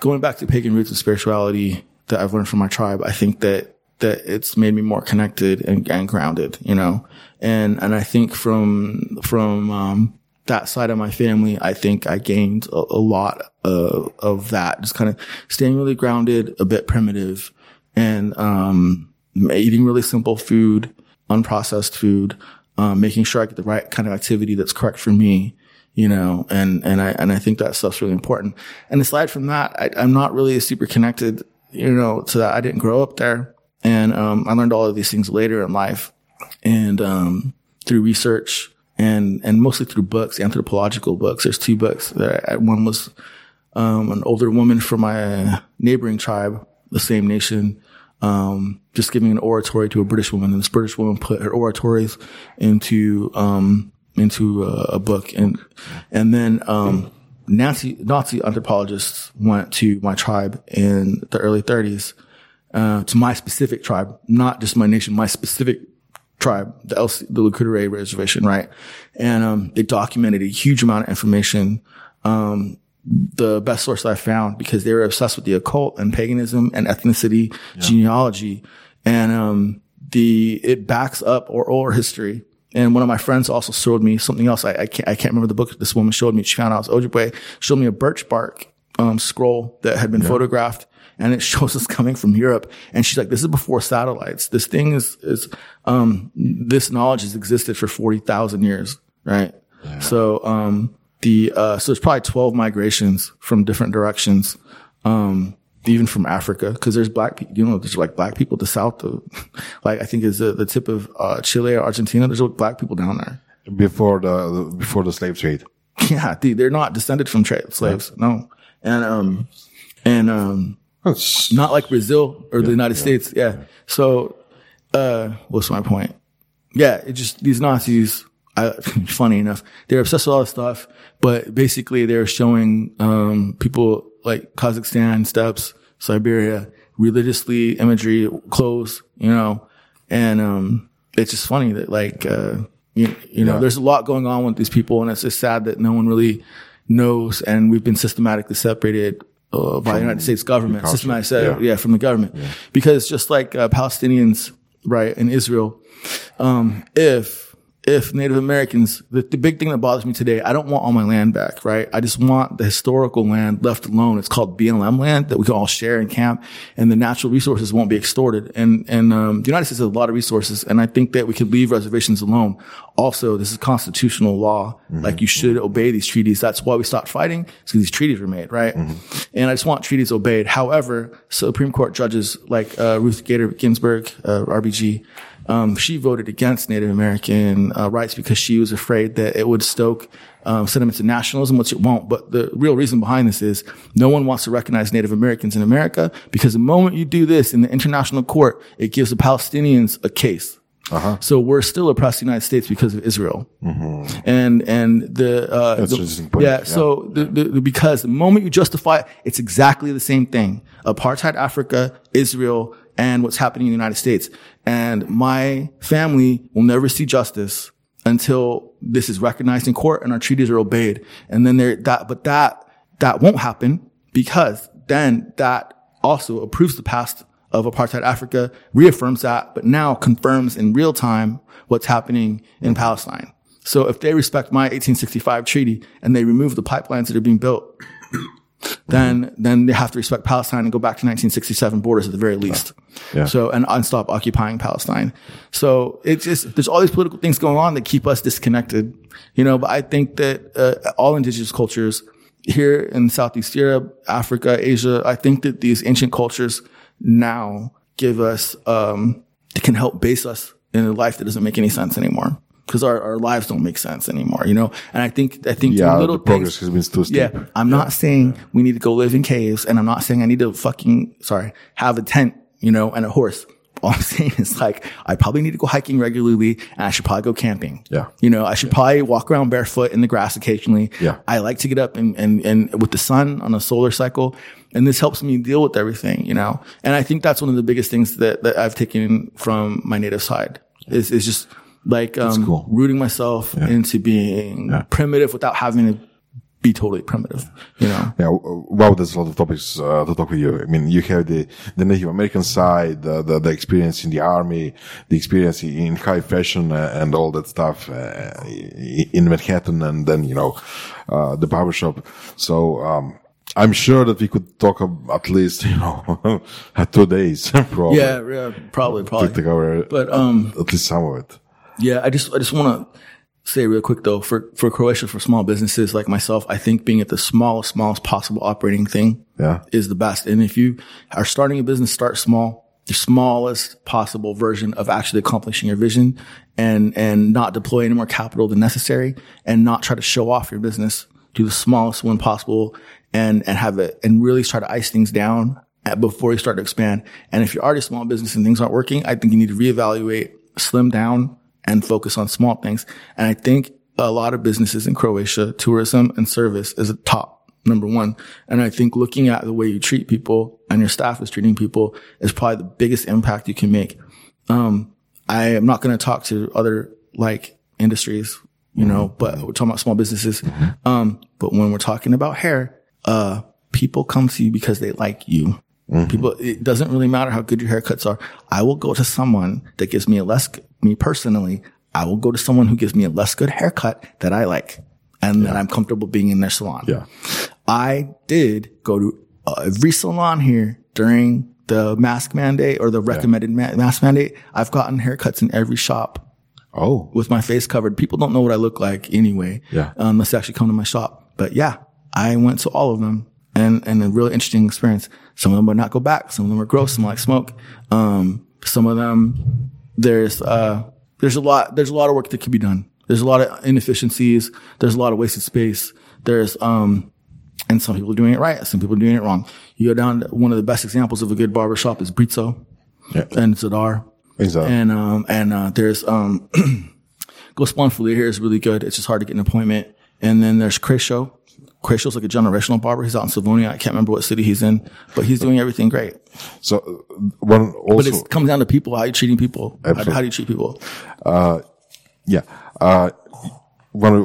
going back to pagan roots of spirituality that I've learned from my tribe, I think that that it's made me more connected and, and grounded, you know, and and I think from from um, that side of my family, I think I gained a, a lot of of that, just kind of staying really grounded, a bit primitive, and um, eating really simple food, unprocessed food, um, making sure I get the right kind of activity that's correct for me, you know, and, and I, and I think that stuff's really important. And aside from that, I, I'm not really super connected, you know, to that. I didn't grow up there. And, um, I learned all of these things later in life and, um, through research and, and mostly through books, anthropological books. There's two books that one was, um, an older woman from my neighboring tribe, the same nation, um, just giving an oratory to a British woman, and this British woman put her oratories into um, into a, a book, and and then um, Nazi Nazi anthropologists went to my tribe in the early 30s, uh, to my specific tribe, not just my nation, my specific tribe, the LC, the Lakota Reservation, right? And um, they documented a huge amount of information. Um, the best source I found because they were obsessed with the occult and paganism and ethnicity, genealogy, and um, the it backs up or oral history. And one of my friends also showed me something else. I, I can't I can't remember the book this woman showed me. She found out it was Ojibwe. Showed me a birch bark um, scroll that had been photographed, and it [laughs] shows us coming from Europe. And she's like, "This is before satellites. This thing is is um, this knowledge has existed for forty thousand years, right? So um, the uh, so there's probably twelve migrations from different directions." Um, even from Africa, because there's black people, you know, there's like black people to the south of, [laughs] like I think is the, the tip of uh, Chile or Argentina. There's black people down there. before the before the slave trade. [laughs] Yeah, dude, they're not descended from tra- slaves. No, and um, and um, That's not like Brazil or the United States. Yeah. So, uh, what's my point? Yeah, it just these Nazis. I, [laughs] funny enough, they're obsessed with all this stuff, but basically they're showing um, people like Kazakhstan, steppes, Siberia, religiously imagery, clothes, you know, and um, it's just funny that like uh, you, you know, there's a lot going on with these people, and it's just sad that no one really knows, and we've been systematically separated uh, by the United States government, systematically separated, yeah. from the government, because just like uh, Palestinians, right, in Israel, um, if if Native Americans, the, the big thing that bothers me today, I don't want all my land back, right? I just want the historical land left alone. It's called BLM land that we can all share and camp, and the natural resources won't be extorted. And and um, the United States has a lot of resources, and I think that we could leave reservations alone. Also, this is constitutional law. Like you should obey these treaties. That's why we stopped fighting. Because these treaties were made, right? And I just want treaties obeyed. However, Supreme Court judges like uh, Ruth Bader Ginsburg, uh, RBG, Um, she voted against Native American uh, rights because she was afraid that it would stoke um, sentiments of nationalism, which it won't. But the real reason behind this is no one wants to recognize Native Americans in America because the moment you do this in the international court, it gives the Palestinians a case. Uh-huh. So we're still oppressed in the United States because of Israel. And, and the, uh, Mm-hmm. The- yeah, yeah. So the, the, the- because the moment you justify it, it's exactly the same thing. Apartheid Africa, Israel, and what's happening in the United States. And my family will never see justice until this is recognized in court and our treaties are obeyed. And then there, that, but that, that won't happen because then that also approves the past of apartheid Africa, reaffirms that, but now confirms in real time what's happening in Palestine. So if they respect my 1865 treaty and they remove the pipelines that are being built, then then they have to respect Palestine and go back to 1967 borders at the very least. Yeah. So and, and stop occupying Palestine. So it's just there's all these political things going on that keep us disconnected, you know. But I think that uh, all indigenous cultures here in Southeast Europe, Africa, Asia, I think that these ancient cultures now give us um, can help base us in a life that doesn't make any sense anymore. Because our, our lives don't make sense anymore, you know? And I think, I think Yeah, little progress things, has been too steep. yeah, I'm not saying we need to go live in caves and I'm not saying I need to fucking, sorry, have a tent, you know, and a horse. All I'm [laughs] saying is like, I probably need to go hiking regularly and I should probably go camping. Yeah. You know, I should probably walk around barefoot in the grass occasionally. Yeah. I like to get up and, and, and with the sun on a solar cycle. And this helps me deal with everything, you know? And I think that's one of the biggest things that, that I've taken from my native side is, is just like, um, cool. rooting myself into being primitive without having to be totally primitive, you know? Yeah, wow, there's a lot of topics uh, to talk with you. I mean, you have the, the Native American side, the, the, the experience in the army, the experience in high fashion uh, and all that stuff uh, in Manhattan, and then, you know, uh, the barbershop. So, um, I'm sure that we could talk at least, [laughs] you know, [laughs] two days, [laughs] probably. Yeah, yeah, probably, probably. to cover But, um, at least some of it. Yeah, I just I just want to say real quick though for for Croatia for small businesses like myself, I think being at the smallest smallest possible operating thing Yeah. is the best. And if you are starting a business, start small. The smallest possible version of actually accomplishing your vision and and not deploy any more capital than necessary and not try to show off your business. Do the smallest one possible and and have it and really try to ice things down before you start to expand. And if you're already a small business and things aren't working, I think you need to reevaluate, slim down and focus on small things. And I think a lot of businesses in Croatia, tourism and service is a top number one. And I think looking at the way you treat people and your staff is treating people is probably the biggest impact you can make. Um, I am not going to talk to other like industries, you know, but we're talking about small businesses. Um, but when we're talking about hair, uh, people come to you because they like you. People, it doesn't really matter how good your haircuts are. I will go to someone that gives me a less, me personally, I will go to someone who gives me a less good haircut that I like and that I'm comfortable being in their salon. Yeah. I did go to uh, every salon here during the mask mandate or the recommended ma- mask mandate. I've gotten haircuts in every shop Oh, with my face covered. People don't know what I look like anyway. Yeah. Unless they actually come to my shop. But yeah, I went to all of them and, and a really interesting experience. Some of them would not go back. Some of them were gross, Some like smoke. Um, some of them, there's, uh, there's a lot, there's a lot of work that could be done. There's a lot of inefficiencies. There's a lot of wasted space. There's, um, and some people are doing it right. Some people are doing it wrong. You go down one of the best examples of a good barbershop is Brizzo and Zadar. Exactly. And, um, and, uh, there's, um, [clears throat] Go Spawn Fulia here is really good. It's just hard to get an appointment. And then there's Cresho. Cresho's like a generational barber. He's out in Slavonia. I can't remember what city he's in, but he's doing everything great. so, uh, one But it comes down to people. How you treating people? How, Absolutely. how do you treat people? Yeah. Uh, one of,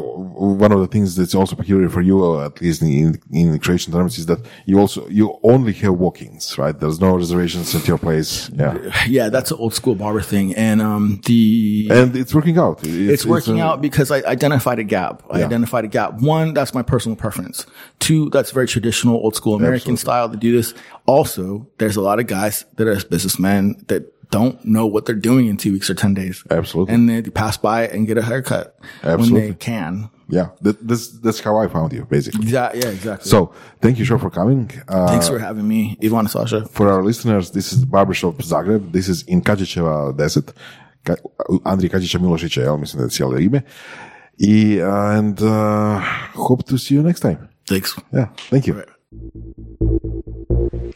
one of the things that's also peculiar for you, uh, at least in, in Croatian terms, is that you also, you only have walk-ins, right? There's no reservations at your place. Yeah. [laughs] Yeah, that's an old school barber thing. And, um, the, And it's working out. it's, working uh, out because I identified a gap. I Yeah. identified a gap. One, that's my personal preference. Two, that's very traditional, old school American Absolutely. style to do this. Also, there's a lot of guys that are businessmen that don't know what they're doing in two weeks or 10 days. Absolutely. And they pass by and get a haircut when Absolutely. they can. Yeah. That, that's, that's how I found you, basically. Yeah, yeah, exactly. So thank you, Sean, for coming. Uh, thanks for having me, Ivan and Sasha. for our listeners, this is Barbershop Zagreb. This is in Kačićeva Desert. Ka- Andrija Kačića Miošića, jel, mislim da je cijelo ime. I, and, uh, hope to see you next time. Thanks. Yeah, thank you.